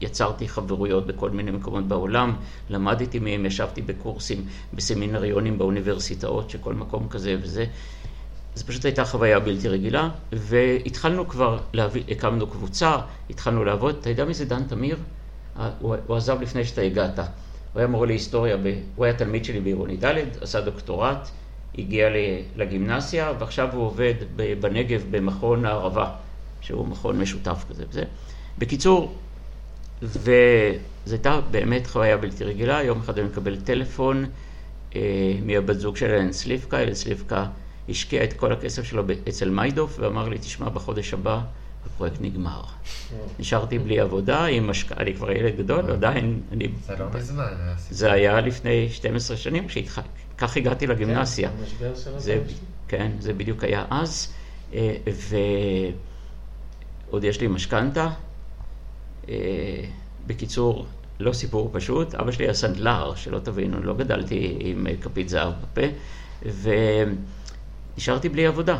יצרתי חברויות בכל מיני מקומות בעולם, למדתי מהם, ישבתי בקורסים, בסמינריונים באוניברסיטאות, שכל מקום כזה וזה. זו פשוט הייתה חוויה בלתי רגילה, והתחלנו כבר להביא, הקמנו קבוצה, התחלנו לעבוד. אתה יודע מי זה דן תמיר? הוא, הוא עזב לפני שאתה הגעת. הוא היה מורה להיסטוריה, ב, הוא היה תלמיד שלי בעירוני ד', עשה דוקטורט, הגיע לגימנסיה, ועכשיו הוא עובד בנגב במכון הערבה, שהוא מכון משותף כזה וזה. בקיצור, וזו הייתה באמת חוויה בלתי רגילה. יום אחד אני מקבל טלפון אה, מהבת זוג של אלן סליפקה, אלן סליפקה השקיע את כל הכסף שלו אצל מיידוף ואמר לי, תשמע, בחודש הבא הפרויקט נגמר. נשארתי בלי עבודה, עם השקעה, אני כבר ילד גדול, עדיין אני... זה לא מזמן. זה היה לפני 12 שנים, כך הגעתי לגימנסיה. כן, כן, זה בדיוק היה אז, אה, ועוד יש לי משכנתה. אה, בקיצור, לא סיפור פשוט, אבא שלי היה סנדלר, שלא תבינו, לא גדלתי עם כפית זהב בפה, ונשארתי בלי עבודה.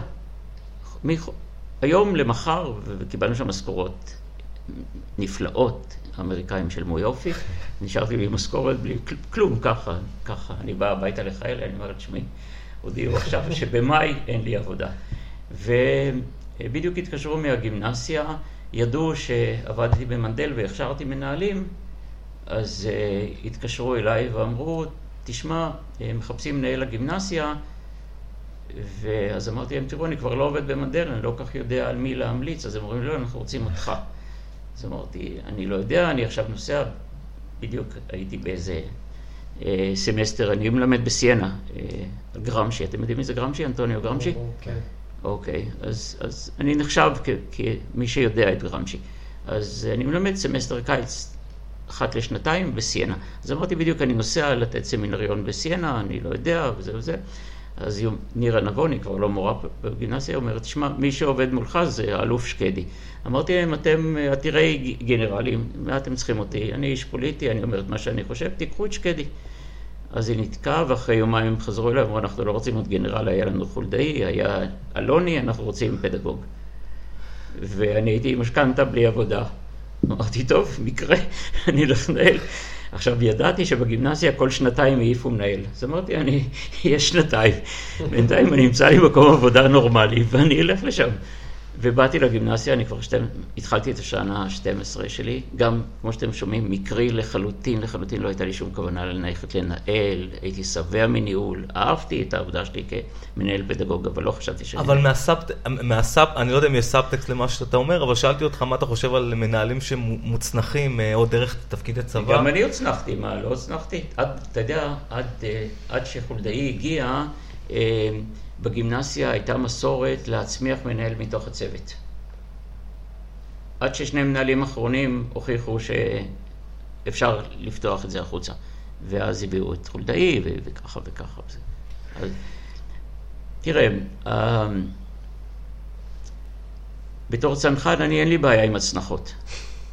היום למחר, וקיבלנו שם משכורות נפלאות, האמריקאים שלמו יופי, נשארתי בלי משכורת, בלי כלום, ככה, ככה. אני בא הביתה לחייל, אני אומר, תשמעי, הודיעו עכשיו שבמאי אין לי עבודה. ובדיוק התקשרו מהגימנסיה, ידעו שעבדתי במנדל והכשרתי מנהלים, אז אה, התקשרו אליי ואמרו, תשמע, מחפשים מנהל הגימנסיה, ואז אמרתי להם, תראו, אני כבר לא עובד במנדל, אני לא כל כך יודע על מי להמליץ, אז הם אומרים, לא, אנחנו רוצים אותך. אז אמרתי, אני לא יודע, אני עכשיו נוסע, בדיוק הייתי באיזה אה, סמסטר, אני מלמד בסיינה, אה, גרמשי, אתם יודעים מי זה גרמשי, אנטוניו גרמשי? כן. אוקיי, אז, אז אני נחשב כ, כמי שיודע את גרמשי. אז אני מלמד סמסטר קיץ אחת לשנתיים בסיינה. אז אמרתי בדיוק, אני נוסע לתת סמינריון בסיינה, אני לא יודע, וזה וזה. אז נירה נבוני, כבר לא מורה בגימנסיה, אומרת, תשמע, מי שעובד מולך זה האלוף שקדי. אמרתי להם, אתם עתירי גנרלים, מה אתם צריכים אותי? אני איש פוליטי, אני אומר את מה שאני חושב, תיקחו את שקדי. אז היא נתקעה, ואחרי יומיים חזרו אליי, אמרו, אנחנו לא רוצים עוד גנרל, היה לנו חולדאי, היה אלוני, אנחנו רוצים פדגוג. ואני הייתי עם משכנתה בלי עבודה. אמרתי, טוב, מקרה, אני לא מנהל. עכשיו, ידעתי שבגימנסיה כל שנתיים העיפו מנהל. אז אמרתי, אני אהיה שנתיים. בינתיים אני אמצא לי מקום עבודה נורמלי, ואני אלך לשם. ובאתי לגימנסיה, אני כבר שתים, התחלתי את השנה ה-12 שלי, גם, כמו שאתם שומעים, מקרי לחלוטין, לחלוטין לא הייתה לי שום כוונה ללכת לנהל, הייתי שבע מניהול, אהבתי את העבודה שלי כמנהל פדגוג, אבל לא חשבתי שאני... אבל מה sub, מה sub, אני לא יודע אם יש סאבטקסט למה שאתה אומר, אבל שאלתי אותך מה אתה חושב על מנהלים שמוצנחים, או דרך תפקידי צבא? גם אני הוצנחתי, מה, לא הוצנחתי? אתה יודע, עד, אה, עד שחולדאי הגיע, אה, בגימנסיה הייתה מסורת להצמיח מנהל מתוך הצוות. עד ששני מנהלים אחרונים הוכיחו שאפשר לפתוח את זה החוצה. ואז הביאו את חולדאי וככה וככה. אז, תראה, אמ, בתור צנחן אני אין לי בעיה עם הצנחות.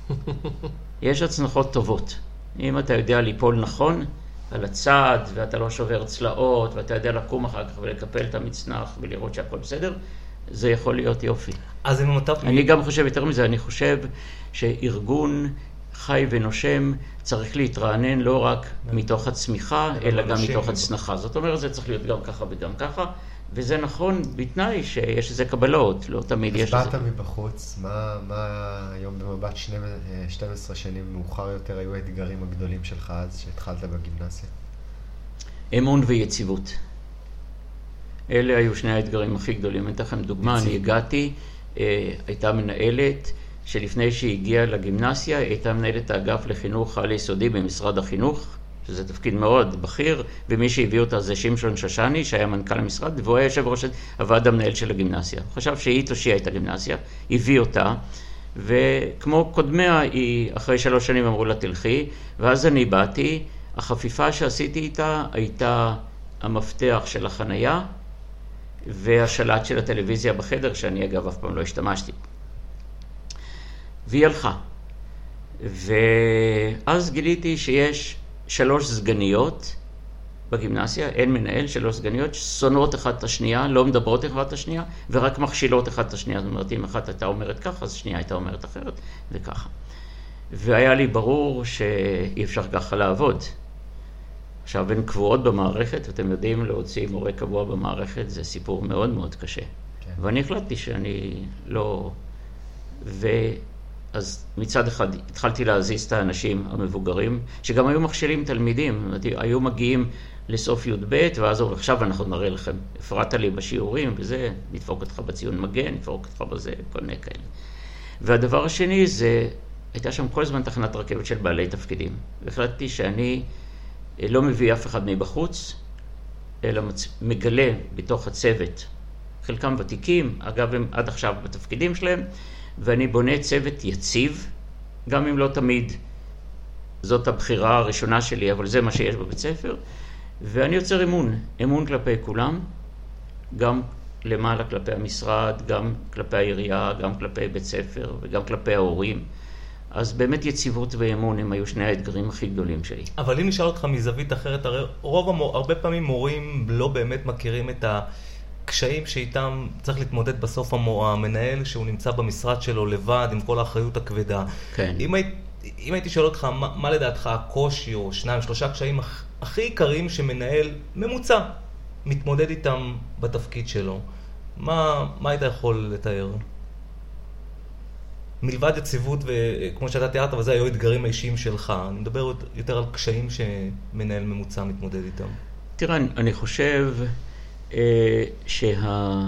יש הצנחות טובות. אם אתה יודע ליפול נכון, על הצד, ואתה לא שובר צלעות, ואתה יודע לקום אחר כך ולקפל את המצנח ולראות שהכל בסדר, זה יכול להיות יופי. אז אם אתה... אני גם חושב יותר מזה, אני חושב שארגון חי ונושם צריך להתרענן לא רק מתוך הצמיחה, אלא גם מתוך הצנחה. זאת אומרת, זה צריך להיות גם ככה וגם ככה. וזה נכון בתנאי שיש איזה קבלות, לא תמיד יש איזה... אז באת מבחוץ, מה, מה היום במבט 12 שנים מאוחר יותר היו האתגרים הגדולים שלך אז, שהתחלת בגימנסיה? אמון ויציבות. אלה היו שני האתגרים הכי גדולים. אני אתן לכם דוגמה, אני הגעתי, אה, הייתה מנהלת שלפני שהיא הגיעה לגימנסיה, הייתה מנהלת האגף לחינוך על יסודי במשרד החינוך, שזה תפקיד מאוד בכיר, ומי שהביא אותה זה שמשון שושני, שהיה מנכ"ל המשרד, והוא היה יושב ראש הוועד המנהל של הגימנסיה. הוא חשב שהיא תושיע את הגימנסיה, הביא אותה, וכמו קודמיה, היא אחרי שלוש שנים אמרו לה תלכי, ואז אני באתי, החפיפה שעשיתי איתה הייתה המפתח של החנייה והשלט של הטלוויזיה בחדר, שאני אגב אף פעם לא השתמשתי. והיא הלכה. ואז גיליתי שיש שלוש סגניות בגימנסיה, אין מנהל, שלוש סגניות, שונאות אחת את השנייה, לא מדברות אחת את השנייה, ורק מכשילות אחת את השנייה. זאת אומרת, אם אחת הייתה אומרת ככה, אז השנייה הייתה אומרת אחרת, וככה. והיה לי ברור שאי אפשר ככה לעבוד. עכשיו, הן קבועות במערכת, ואתם יודעים, להוציא מורה קבוע במערכת זה סיפור מאוד מאוד קשה. כן. ואני החלטתי שאני לא... ואז מצד אחד התחלתי להזיז את האנשים המבוגרים, שגם היו מכשילים תלמידים, היו מגיעים לסוף י"ב, ואז אומרים, עכשיו אנחנו נראה לכם, הפרעת לי בשיעורים וזה, נדפוק אותך בציון מגן, נדפוק אותך בזה, כל מיני כאלה. והדבר השני זה, הייתה שם כל הזמן תחנת רכבת של בעלי תפקידים. והחלטתי שאני לא מביא אף אחד מבחוץ, אלא מצ... מגלה בתוך הצוות, חלקם ותיקים, אגב הם עד עכשיו בתפקידים שלהם, ואני בונה צוות יציב, גם אם לא תמיד זאת הבחירה הראשונה שלי, אבל זה מה שיש בבית ספר, ואני יוצר אמון, אמון כלפי כולם, גם למעלה כלפי המשרד, גם כלפי העירייה, גם כלפי בית ספר וגם כלפי ההורים. אז באמת יציבות ואמון הם היו שני האתגרים הכי גדולים שלי. אבל אם נשאל אותך מזווית אחרת, הרי רוב המור, הרבה פעמים מורים לא באמת מכירים את הקשיים שאיתם צריך להתמודד בסוף המנהל, שהוא נמצא במשרד שלו לבד, עם כל האחריות הכבדה. כן. אם, היית, אם הייתי שואל אותך, מה, מה לדעתך הקושי, או שניים, שלושה קשיים הכי עיקריים שמנהל ממוצע מתמודד איתם בתפקיד שלו, מה, מה היית יכול לתאר? מלבד יציבות, וכמו שאתה תיארת, וזה היו האתגרים האישיים שלך. אני מדבר יותר על קשיים שמנהל ממוצע מתמודד איתם. תראה, אני חושב שה...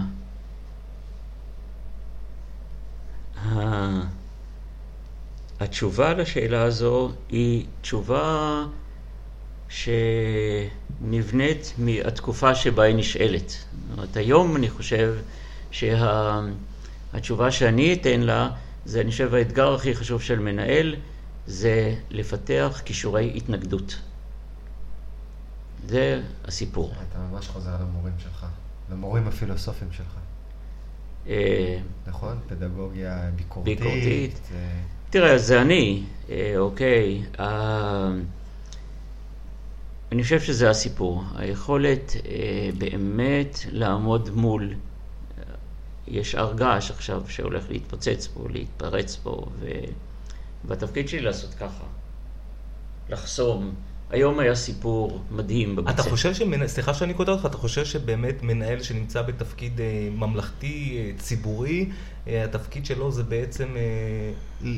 ה... התשובה לשאלה הזו היא תשובה שנבנית מהתקופה שבה היא נשאלת. זאת אומרת, היום אני חושב שהתשובה שה... שאני אתן לה זה, אני חושב, האתגר הכי חשוב של מנהל, זה לפתח כישורי התנגדות. זה הסיפור. אתה ממש חוזר למורים שלך, למורים הפילוסופיים שלך. אה, נכון? פדגוגיה ביקורתית. ביקורתית. תראה, זה אני, אה, אוקיי. אה, אני חושב שזה הסיפור. היכולת באמת לעמוד מול יש הר געש עכשיו שהולך להתפוצץ פה, להתפרץ פה, ו... והתפקיד שלי לעשות ככה, לחסום. היום היה סיפור מדהים בבית אתה חושב שמנהל, סליחה שאני קוטע אותך, אתה חושב שבאמת מנהל שנמצא בתפקיד אה, ממלכתי, אה, ציבורי, אה, התפקיד שלו זה בעצם אה,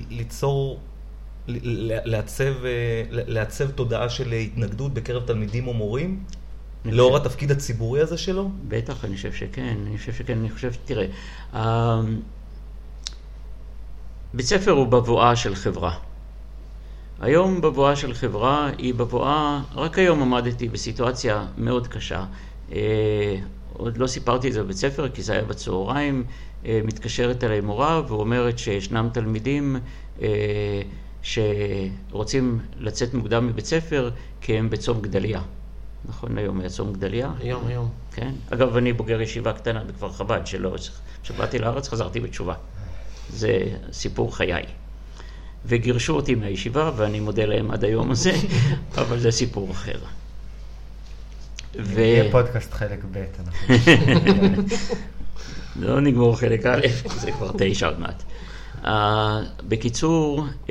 ליצור, לעצב, אה, לעצב תודעה של התנגדות בקרב תלמידים או מורים? לאור התפקיד הציבורי הזה שלו? בטח, אני חושב שכן. אני חושב שכן. אני חושב, תראה, אה, בית ספר הוא בבואה של חברה. היום בבואה של חברה היא בבואה, רק היום עמדתי בסיטואציה מאוד קשה. אה, עוד לא סיפרתי את זה בבית ספר, כי זה היה בצהריים. אה, מתקשרת אליי מורה ואומרת שישנם תלמידים שרוצים לצאת מוקדם מבית ספר כי הם בצום גדליה. נכון היום, צום גדליה? היום, היום. כן. אגב, אני בוגר ישיבה קטנה בכפר חב"ד, שלא... כשבאתי לארץ חזרתי בתשובה. זה סיפור חיי. וגירשו אותי מהישיבה, ואני מודה להם עד היום הזה, אבל זה סיפור אחר. ו... יהיה פודקאסט חלק ב', אנחנו... לא נגמור חלק א', זה כבר תשע עוד מעט. Uh, בקיצור, uh,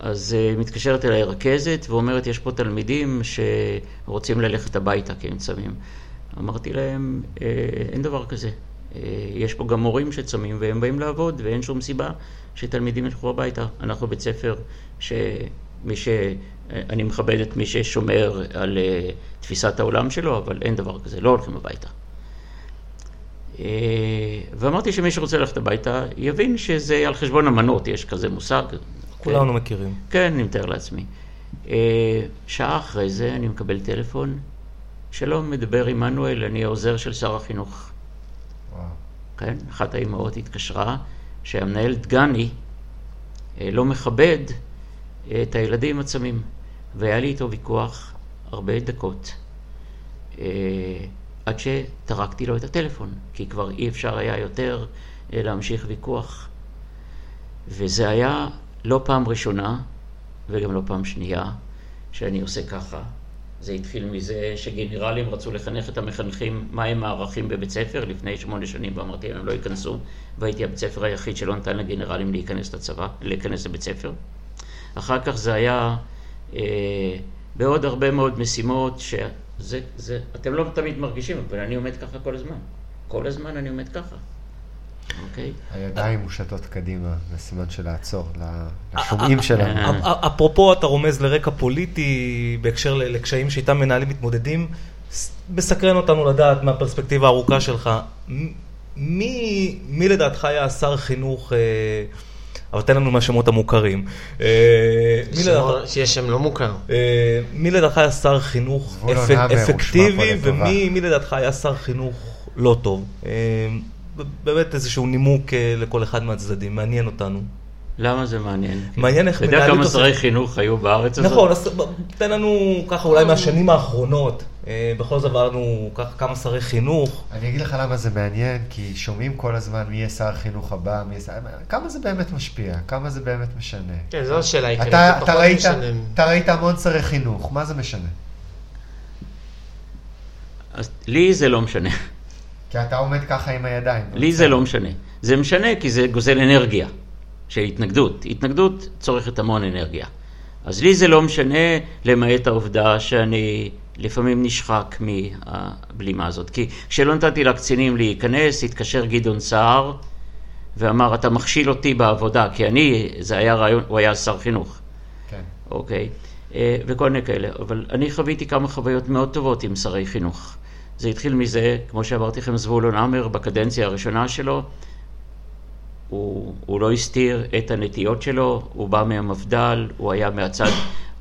אז uh, מתקשרת אליי רכזת ואומרת, יש פה תלמידים שרוצים ללכת הביתה כי הם צמים. אמרתי להם, uh, אין דבר כזה. Uh, יש פה גם מורים שצמים והם באים לעבוד ואין שום סיבה שתלמידים ילכו הביתה. אנחנו בית ספר שמי ש... אני מכבד את מי ששומר על uh, תפיסת העולם שלו, אבל אין דבר כזה, לא הולכים הביתה. אה, ואמרתי שמי שרוצה ללכת הביתה יבין שזה על חשבון המנות, יש כזה מושג. כולנו כן. מכירים. כן, אני מתאר לעצמי. אה, שעה אחרי זה אני מקבל טלפון, שלום, מדבר עמנואל, אני העוזר של שר החינוך. כן, אחת האימהות התקשרה שהמנהל דגני אה, לא מכבד אה, את הילדים הצמים, והיה לי איתו ויכוח הרבה דקות, אה, עד שטרקתי לו את הטלפון, כי כבר אי אפשר היה יותר להמשיך ויכוח. וזה היה לא פעם ראשונה וגם לא פעם שנייה שאני עושה ככה. זה התחיל מזה שגנרלים רצו לחנך את המחנכים מהם הערכים בבית ספר לפני שמונה שנים ואמרתי להם הם לא ייכנסו והייתי הבית ספר היחיד שלא נתן לגנרלים להיכנס לצבא, להיכנס לבית ספר. אחר כך זה היה אה, בעוד הרבה מאוד משימות שזה, זה, אתם לא תמיד מרגישים, אבל אני עומד ככה כל הזמן. כל הזמן אני עומד ככה. אוקיי? הידיים מושטות קדימה, זה סימן של לעצור, לשומעים שלנו. אה. אפ- אפרופו, אתה רומז לרקע פוליטי בהקשר לקשיים שאיתם מנהלים מתמודדים, מסקרן אותנו לדעת מהפרספקטיבה הארוכה שלך, מי, מי לדעתך היה שר חינוך, אה, אבל תן לנו מהשמות המוכרים. אה, לדעתך- שיש שם לא מוכר. אה, מי לדעתך היה שר חינוך אפקטיבי. ומי מי לדעתך היה שר חינוך לא טוב? אה, באמת איזשהו נימוק אה, לכל אחד מהצדדים, מעניין אותנו. למה זה מעניין? מעניין איך אתה יודע מנהלים כמה שרי. חינוך היו בארץ הזאת? נכון, אז תן לנו ככה אולי מהשנים האחרונות, אה, בכל זאת עברנו כמה שרי חינוך. אני אגיד לך למה זה מעניין, כי שומעים כל הזמן מי יהיה שר החינוך הבא, מי יהיה שר... כמה זה באמת משפיע? כמה זה באמת משנה? כן, זו השאלה העיקרית. אתה, זה אתה, פחות ראית, משנה. אתה ראית המון שרי חינוך, מה זה משנה? לי זה לא משנה. כי אתה עומד ככה עם הידיים. לי זה לא משנה. זה משנה כי זה גוזל אנרגיה של התנגדות. התנגדות צורכת המון אנרגיה. אז לי זה לא משנה, למעט העובדה שאני לפעמים נשחק מהבלימה הזאת. כי כשלא נתתי לקצינים להיכנס, התקשר גדעון סער ואמר, אתה מכשיל אותי בעבודה, כי אני, זה היה רעיון, הוא היה שר חינוך. כן. אוקיי? אה, וכל מיני כאלה. אבל אני חוויתי כמה חוויות מאוד טובות עם שרי חינוך. זה התחיל מזה, כמו שאמרתי לכם, זבולון המר, בקדנציה הראשונה שלו, הוא, הוא לא הסתיר את הנטיות שלו, הוא בא מהמפד"ל, הוא היה מהצד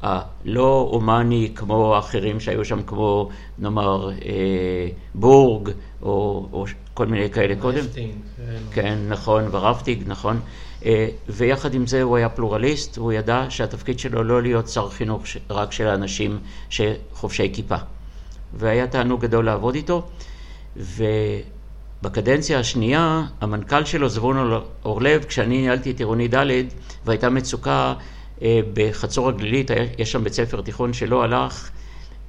הלא הומני כמו האחרים שהיו שם, כמו נאמר אה, בורג, או, או כל מיני כאלה קודם. רפטינג, כן. כן, נכון, ורפטיג, נכון. אה, ויחד עם זה הוא היה פלורליסט, הוא ידע שהתפקיד שלו לא להיות שר חינוך רק של האנשים שחובשי כיפה. והיה תענוג גדול לעבוד איתו. ובקדנציה השנייה, המנכ"ל שלו, זבולון אורלב, כשאני ניהלתי את עירוני ד' והייתה מצוקה אה, בחצור הגלילית, יש שם בית ספר תיכון שלא הלך,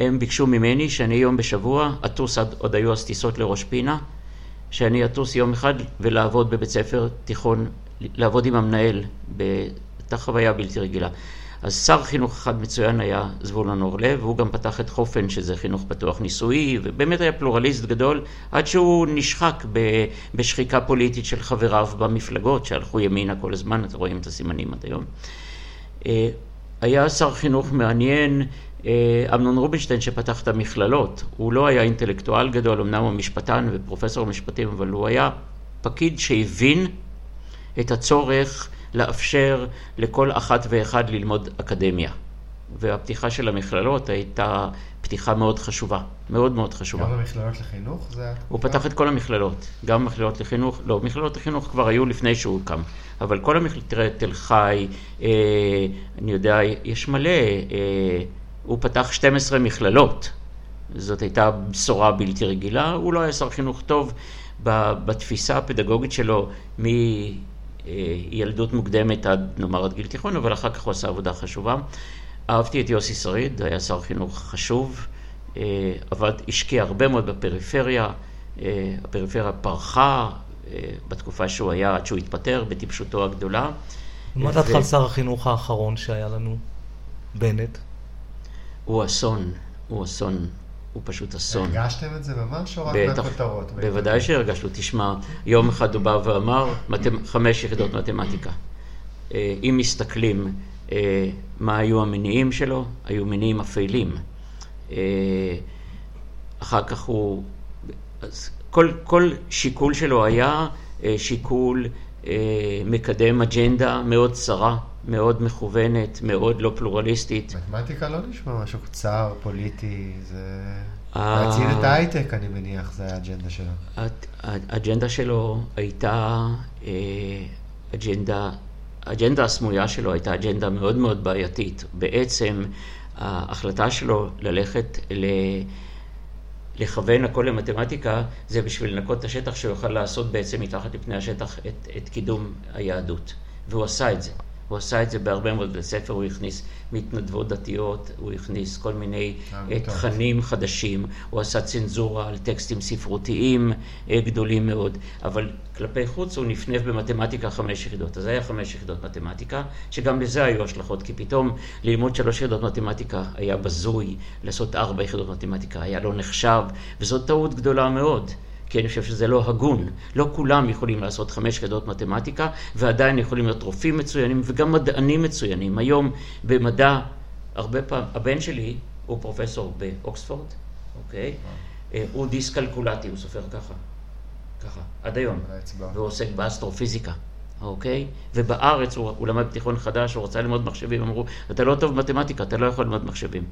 הם ביקשו ממני שאני יום בשבוע אטוס, עד- עוד היו אז טיסות לראש פינה, שאני אטוס יום אחד ולעבוד בבית ספר תיכון, לעבוד עם המנהל, הייתה חוויה בלתי רגילה. אז שר חינוך אחד מצוין היה זבולון אורלב, והוא גם פתח את חופן, שזה חינוך פתוח ניסויי, ובאמת היה פלורליסט גדול, עד שהוא נשחק בשחיקה פוליטית של חבריו במפלגות, שהלכו ימינה כל הזמן, אתם רואים את הסימנים עד היום. אה, היה שר חינוך מעניין, אה, אמנון רובינשטיין שפתח את המכללות. הוא לא היה אינטלקטואל גדול, אמנם הוא משפטן ופרופסור משפטים, אבל הוא היה פקיד שהבין את הצורך לאפשר לכל אחת ואחד ללמוד אקדמיה. והפתיחה של המכללות הייתה פתיחה מאוד חשובה, מאוד מאוד חשובה. גם במכללות לחינוך זה... הוא פתח את כל המכללות, גם מכללות לחינוך, לא, מכללות לחינוך כבר היו לפני שהוא קם, אבל כל המכללות, תראה, תל חי, אה, אני יודע, יש מלא, אה, הוא פתח 12 מכללות, זאת הייתה בשורה בלתי רגילה, הוא לא היה שר חינוך טוב בתפיסה הפדגוגית שלו מילדות מוקדמת עד נאמר עד גיל תיכון, אבל אחר כך הוא עשה עבודה חשובה. אהבתי את יוסי שריד, היה שר חינוך חשוב, אה, עבד, השקיע הרבה מאוד בפריפריה, אה, הפריפריה פרחה אה, בתקופה שהוא היה, עד שהוא התפטר, בטיפשותו הגדולה. מה דעתך על שר החינוך האחרון שהיה לנו? בנט. הוא אסון, הוא אסון, הוא פשוט אסון. הרגשתם את זה ממש או רק בטח, מהכותרות? בוודאי שהרגשנו. תשמע, יום אחד הוא בא ואמר, חמש יחידות מתמטיקה. אה, אם מסתכלים אה, מה היו המניעים שלו, היו מניעים אפלים. אה, אחר כך הוא... אז כל, כל שיקול שלו היה שיקול מקדם אג'נדה מאוד צרה, מאוד מכוונת, מאוד לא פלורליסטית. מתמטיקה לא נשמע משהו קצר, פוליטי, זה... אה. להציל את ההייטק, אני מניח, זה האג'נדה שלו. האג'נדה שלו הייתה אה, אג'נדה, האג'נדה הסמויה שלו הייתה אג'נדה מאוד מאוד בעייתית. בעצם ההחלטה שלו ללכת ל... לכוון הכל למתמטיקה, זה בשביל לנקות את השטח שהוא יוכל לעשות בעצם מתחת לפני השטח את, את קידום היהדות. והוא עשה את זה. הוא עשה את זה בהרבה מאוד בתי ספר, הוא הכניס מתנדבות דתיות, הוא הכניס כל מיני אה, עמותות. תכנים חדשים, הוא עשה צנזורה על טקסטים ספרותיים אה, גדולים מאוד, אבל כלפי חוץ הוא נפנף במתמטיקה חמש יחידות. אז היה חמש יחידות מתמטיקה, שגם לזה היו השלכות, כי פתאום ללמוד שלוש יחידות מתמטיקה היה בזוי, לעשות ארבע יחידות מתמטיקה היה לא נחשב, וזאת טעות גדולה מאוד. כי אני חושב שזה לא הגון. לא כולם יכולים לעשות חמש יחידות מתמטיקה, ועדיין יכולים להיות רופאים מצוינים וגם מדענים מצוינים. היום במדע, הרבה פעם, הבן שלי הוא פרופסור באוקספורד, אוקיי? אה, הוא דיסקלקולטי, הוא סופר ככה, ככה, עד היום. והוא עוסק באסטרופיזיקה, אוקיי? ובארץ הוא, הוא למד בתיכון חדש, הוא רצה ללמוד מחשבים, אמרו, אתה לא טוב במתמטיקה, אתה לא יכול ללמוד מחשבים.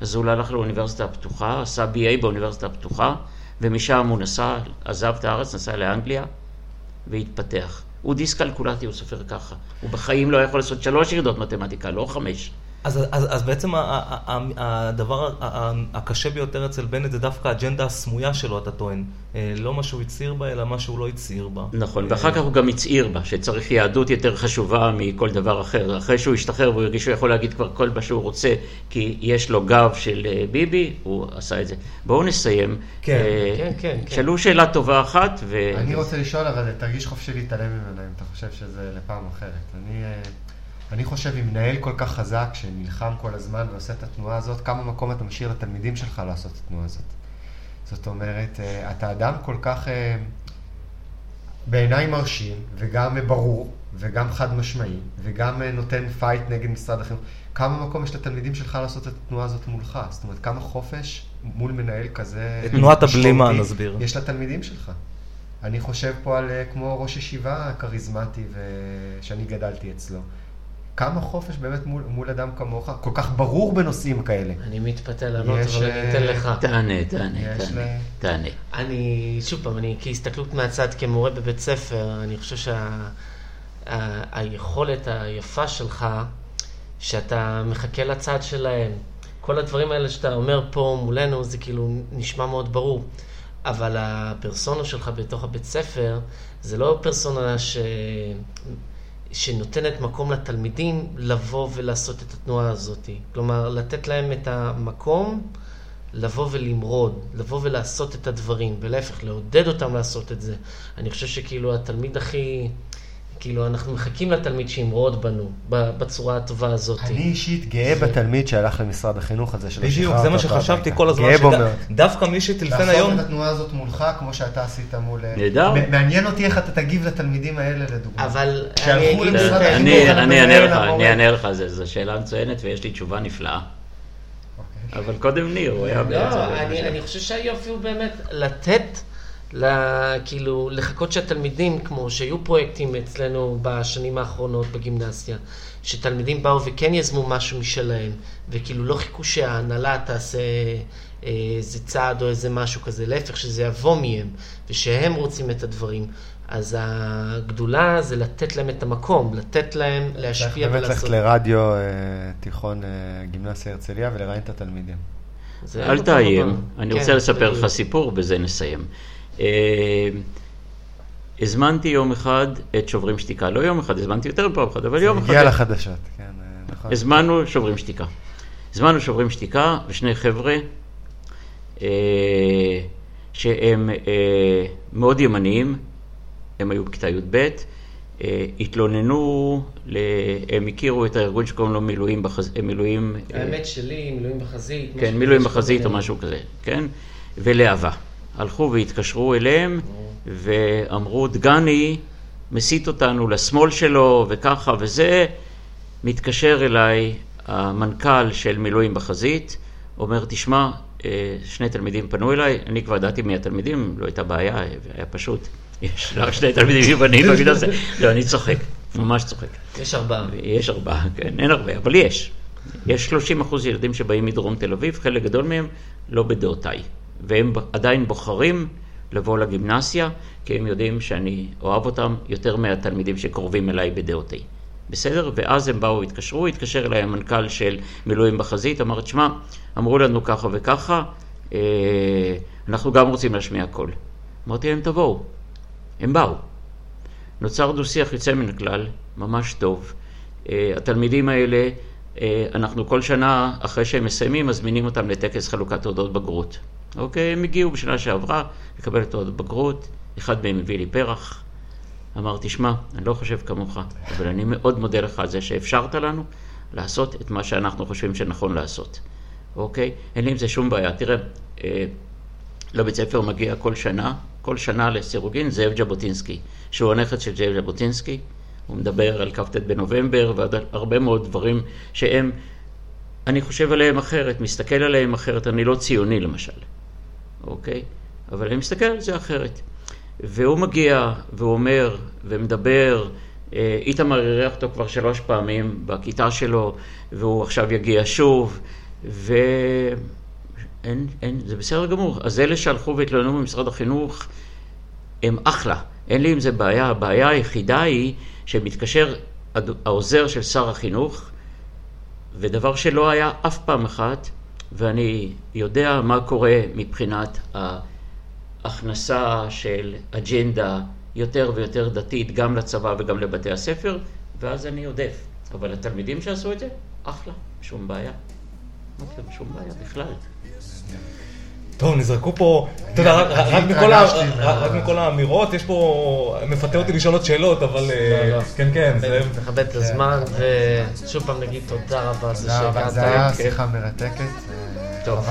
אז הוא הלך לאוניברסיטה הפתוחה, עשה BA באוניברסיטה הפתוחה, ומשם הוא נסע, עזב את הארץ, נסע לאנגליה, והתפתח. הוא דיסקלקולטי, הוא סופר ככה. הוא בחיים לא יכול לעשות שלוש ירידות מתמטיקה, לא חמש. אז, אז, אז בעצם ה- ה- ה- הדבר ה- ה- הקשה ביותר אצל בנט זה דווקא האג'נדה הסמויה שלו, אתה טוען. אה, לא מה שהוא הצהיר בה, אלא מה שהוא לא הצהיר בה. נכון, ואחר כך הוא גם הצהיר בה, שצריך יהדות יותר חשובה מכל דבר אחר. אחרי שהוא השתחרר והוא הרגיש שהוא יכול להגיד כבר כל מה שהוא רוצה, כי יש לו גב של אה, ביבי, הוא עשה את זה. בואו נסיים. כן, אה, כן, כן, כן. שאלו שאלה טובה אחת, ו... אני רוצה לשאול, אבל תרגיש חופשי להתעלם ממנה, אם אתה חושב שזה לפעם אחרת. אני, אה, אני חושב, אם מנהל כל כך חזק, שנלחם כל הזמן ועושה את התנועה הזאת, כמה מקום אתה משאיר לתלמידים שלך לעשות את התנועה הזאת? זאת אומרת, אה, אתה אדם כל כך אה, בעיניי מרשים, וגם ברור, וגם חד משמעי, וגם אה, נותן fight נגד משרד החינוך. כמה מקום יש לתלמידים שלך לעשות את התנועה הזאת מולך? זאת אומרת, כמה חופש מול מנהל כזה... את תנועת הבלימה, נסביר. יש לתלמידים שלך. אני חושב פה על כמו ראש ישיבה כריזמטי ו- שאני גדלתי אצלו. כמה חופש באמת מול, מול אדם כמוך, כל כך ברור בנושאים כאלה. אני מתפתה לענות, אבל אני אה, אתן לך. תענה, תענה, תענה, ל- תענה. אני, שוב פעם, אני כהסתכלות מהצד כמורה בבית ספר, אני חושב שהיכולת היפה שלך, שאתה מחכה לצד שלהם. כל הדברים האלה שאתה אומר פה מולנו, זה כאילו נשמע מאוד ברור. אבל הפרסונה שלך בתוך הבית ספר, זה לא פרסונה ש... שנותנת מקום לתלמידים לבוא ולעשות את התנועה הזאת. כלומר, לתת להם את המקום לבוא ולמרוד, לבוא ולעשות את הדברים, ולהפך, לעודד אותם לעשות את זה. אני חושב שכאילו התלמיד הכי... כאילו, אנחנו מחכים לתלמיד שימרוד בנו, ב- בצורה הטובה הזאת. אני אישית גאה בתלמיד שהלך למשרד החינוך הזה שלא בדיוק, שחררת זה מה אותו שחשבתי. כל הזמן. גאה בו שד- מאוד. דווקא מי שטלפן לעשות היום, את התנועה הזאת מולך, כמו שאתה עשית מול... אה, נהדר. מעניין אותי איך אתה תגיב לתלמידים האלה, לדוגמה. אבל אני אגיד החינוך, אני על אענה לך. אני אענה לך, זו- זו שאלה מצוינת ויש לי תשובה נפלאה. אוקיי. אבל קודם ניר, הוא היה. לא, אני, אני חושב שהיופי הוא באמת לתת, לה, כאילו, לחכות שהתלמידים, כמו שהיו פרויקטים אצלנו בשנים האחרונות בגימנסיה, שתלמידים באו וכן יזמו משהו משלהם, וכאילו לא חיכו שההנהלה תעשה אה, איזה צעד או איזה משהו כזה, להפך, שזה יבוא מהם, ושהם רוצים את הדברים. אז הגדולה זה לתת להם את המקום, לתת להם להשפיע צריך באמת ולעשות. ללכת לרדיו אה, תיכון אה, גימנסיה הרצליה ולראיין את התלמידים. אל תאיים. אני כן, רוצה לספר. לך סיפור, בזה נסיים. אה, הזמנתי יום אחד את שוברים שתיקה, לא יום אחד, הזמנתי יותר מפעם אחת, אבל יום אחד... הגיע לחדשות, כן, אה, נכון. הזמנו שוברים שתיקה. הזמנו שוברים שתיקה ושני חבר'ה אה, שהם אה, מאוד ימניים, הם היו בכיתה י"ב, אה, התלוננו, ל... הם הכירו את הארגון שקוראים לו מילואים, בחז... אה, מילואים, אה, האמת שלי, מילואים בחזית. כן, מילואים בחזית או בינינו. משהו כזה, כן? ולהבה. הלכו והתקשרו אליהם ואמרו, דגני מסית אותנו לשמאל שלו וככה וזה. מתקשר אליי המנכ"ל של מילואים בחזית, אומר, תשמע, אה, שני תלמידים פנו אליי, אני כבר ידעתי מי התלמידים, לא הייתה בעיה, היה פשוט, יש רק שני תלמידים יוונים בגיל הזה, לא, אני צוחק. ממש צוחק. יש ארבעה. יש ארבעה, כן, אין הרבה, אבל יש. יש 30 אחוז ילדים שבאים מדרום תל אביב, חלק גדול מהם לא בדעותיי. והם עדיין בוחרים לבוא לגימנסיה, כי הם יודעים שאני אוהב אותם יותר מהתלמידים שקרובים אליי בדעותי. בסדר? ואז הם באו, התקשרו, התקשר אליי המנכ"ל של מילואים בחזית, אמר, תשמע, אמרו לנו ככה וככה, אה, אנחנו גם רוצים להשמיע קול. אמרתי להם, תבואו. הם באו. נוצר דו-שיח יוצא מן הכלל, ממש טוב. אה, התלמידים האלה, אה, אנחנו כל שנה, אחרי שהם מסיימים, מזמינים אותם לטקס חלוקת תעודות בגרות. אוקיי, הם הגיעו בשנה שעברה לקבל את תעודות בגרות, אחד מהם הביא לי פרח. אמרתי, שמע, אני לא חושב כמוך, אבל אני מאוד מודה לך על זה שאפשרת לנו לעשות את מה שאנחנו חושבים שנכון לעשות. אוקיי? אין לי עם זה שום בעיה. תראה, אה, לבית ספר מגיע כל שנה, כל שנה לסירוגין זאב ז'בוטינסקי, שהוא הנכד של זאב ז'בוטינסקי. הוא מדבר על כ"ט בנובמבר ועוד הרבה מאוד דברים שהם, אני חושב עליהם אחרת, מסתכל עליהם אחרת, אני לא ציוני למשל, אוקיי? אבל אני מסתכל על זה אחרת. והוא מגיע והוא אומר ומדבר, אה, איתמר אירח אותו כבר שלוש פעמים בכיתה שלו, והוא עכשיו יגיע שוב, ואין, אין, זה בסדר גמור. אז אלה שהלכו והתלוננו במשרד החינוך, הם אחלה, אין לי עם זה בעיה. הבעיה היחידה היא שמתקשר העוזר של שר החינוך, ודבר שלא היה אף פעם אחת, ואני יודע מה קורה מבחינת ההכנסה של אג'נדה יותר ויותר דתית גם לצבא וגם לבתי הספר, ואז אני עודף. אבל התלמידים שעשו את זה, אחלה, שום בעיה. שום בעיה בכלל. טוב, נזרקו פה, אתה יודע, רק מכל האמירות, יש פה, מפתה אותי לשאול עוד שאלות, אבל לא, לא. כן, כן. נכבד את הזמן, ושוב פעם נגיד תודה רבה על זה תודה רבה, שהגעת. זו הייתה כן. שיחה מרתקת. טוב.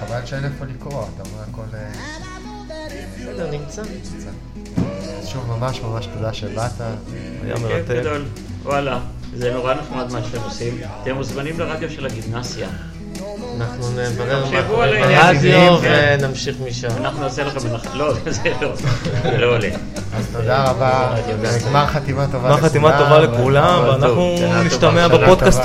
חבל- שאין איפה לקרוא, אתה אומר הכל... אה, בסדר, נמצא. שוב, ממש ממש תודה שבאת. היה מרתק. וואלה, זה נורא נחמד מה שאתם עושים. אתם מוזמנים לרדיו של הגימנסיה. אנחנו נברר ברדיו. ונמשיך משם. אנחנו נעשה לכם הנחה, לא, זה לא, זה לא עולה. אז תודה רבה, גמר חתימה טובה מה לכולם. חתימה טובה לכולם, ואנחנו נשתמע בפודקאסט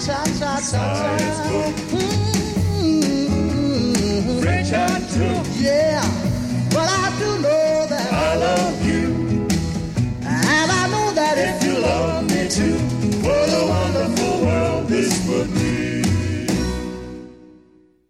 cha cha cha cha. Yeah.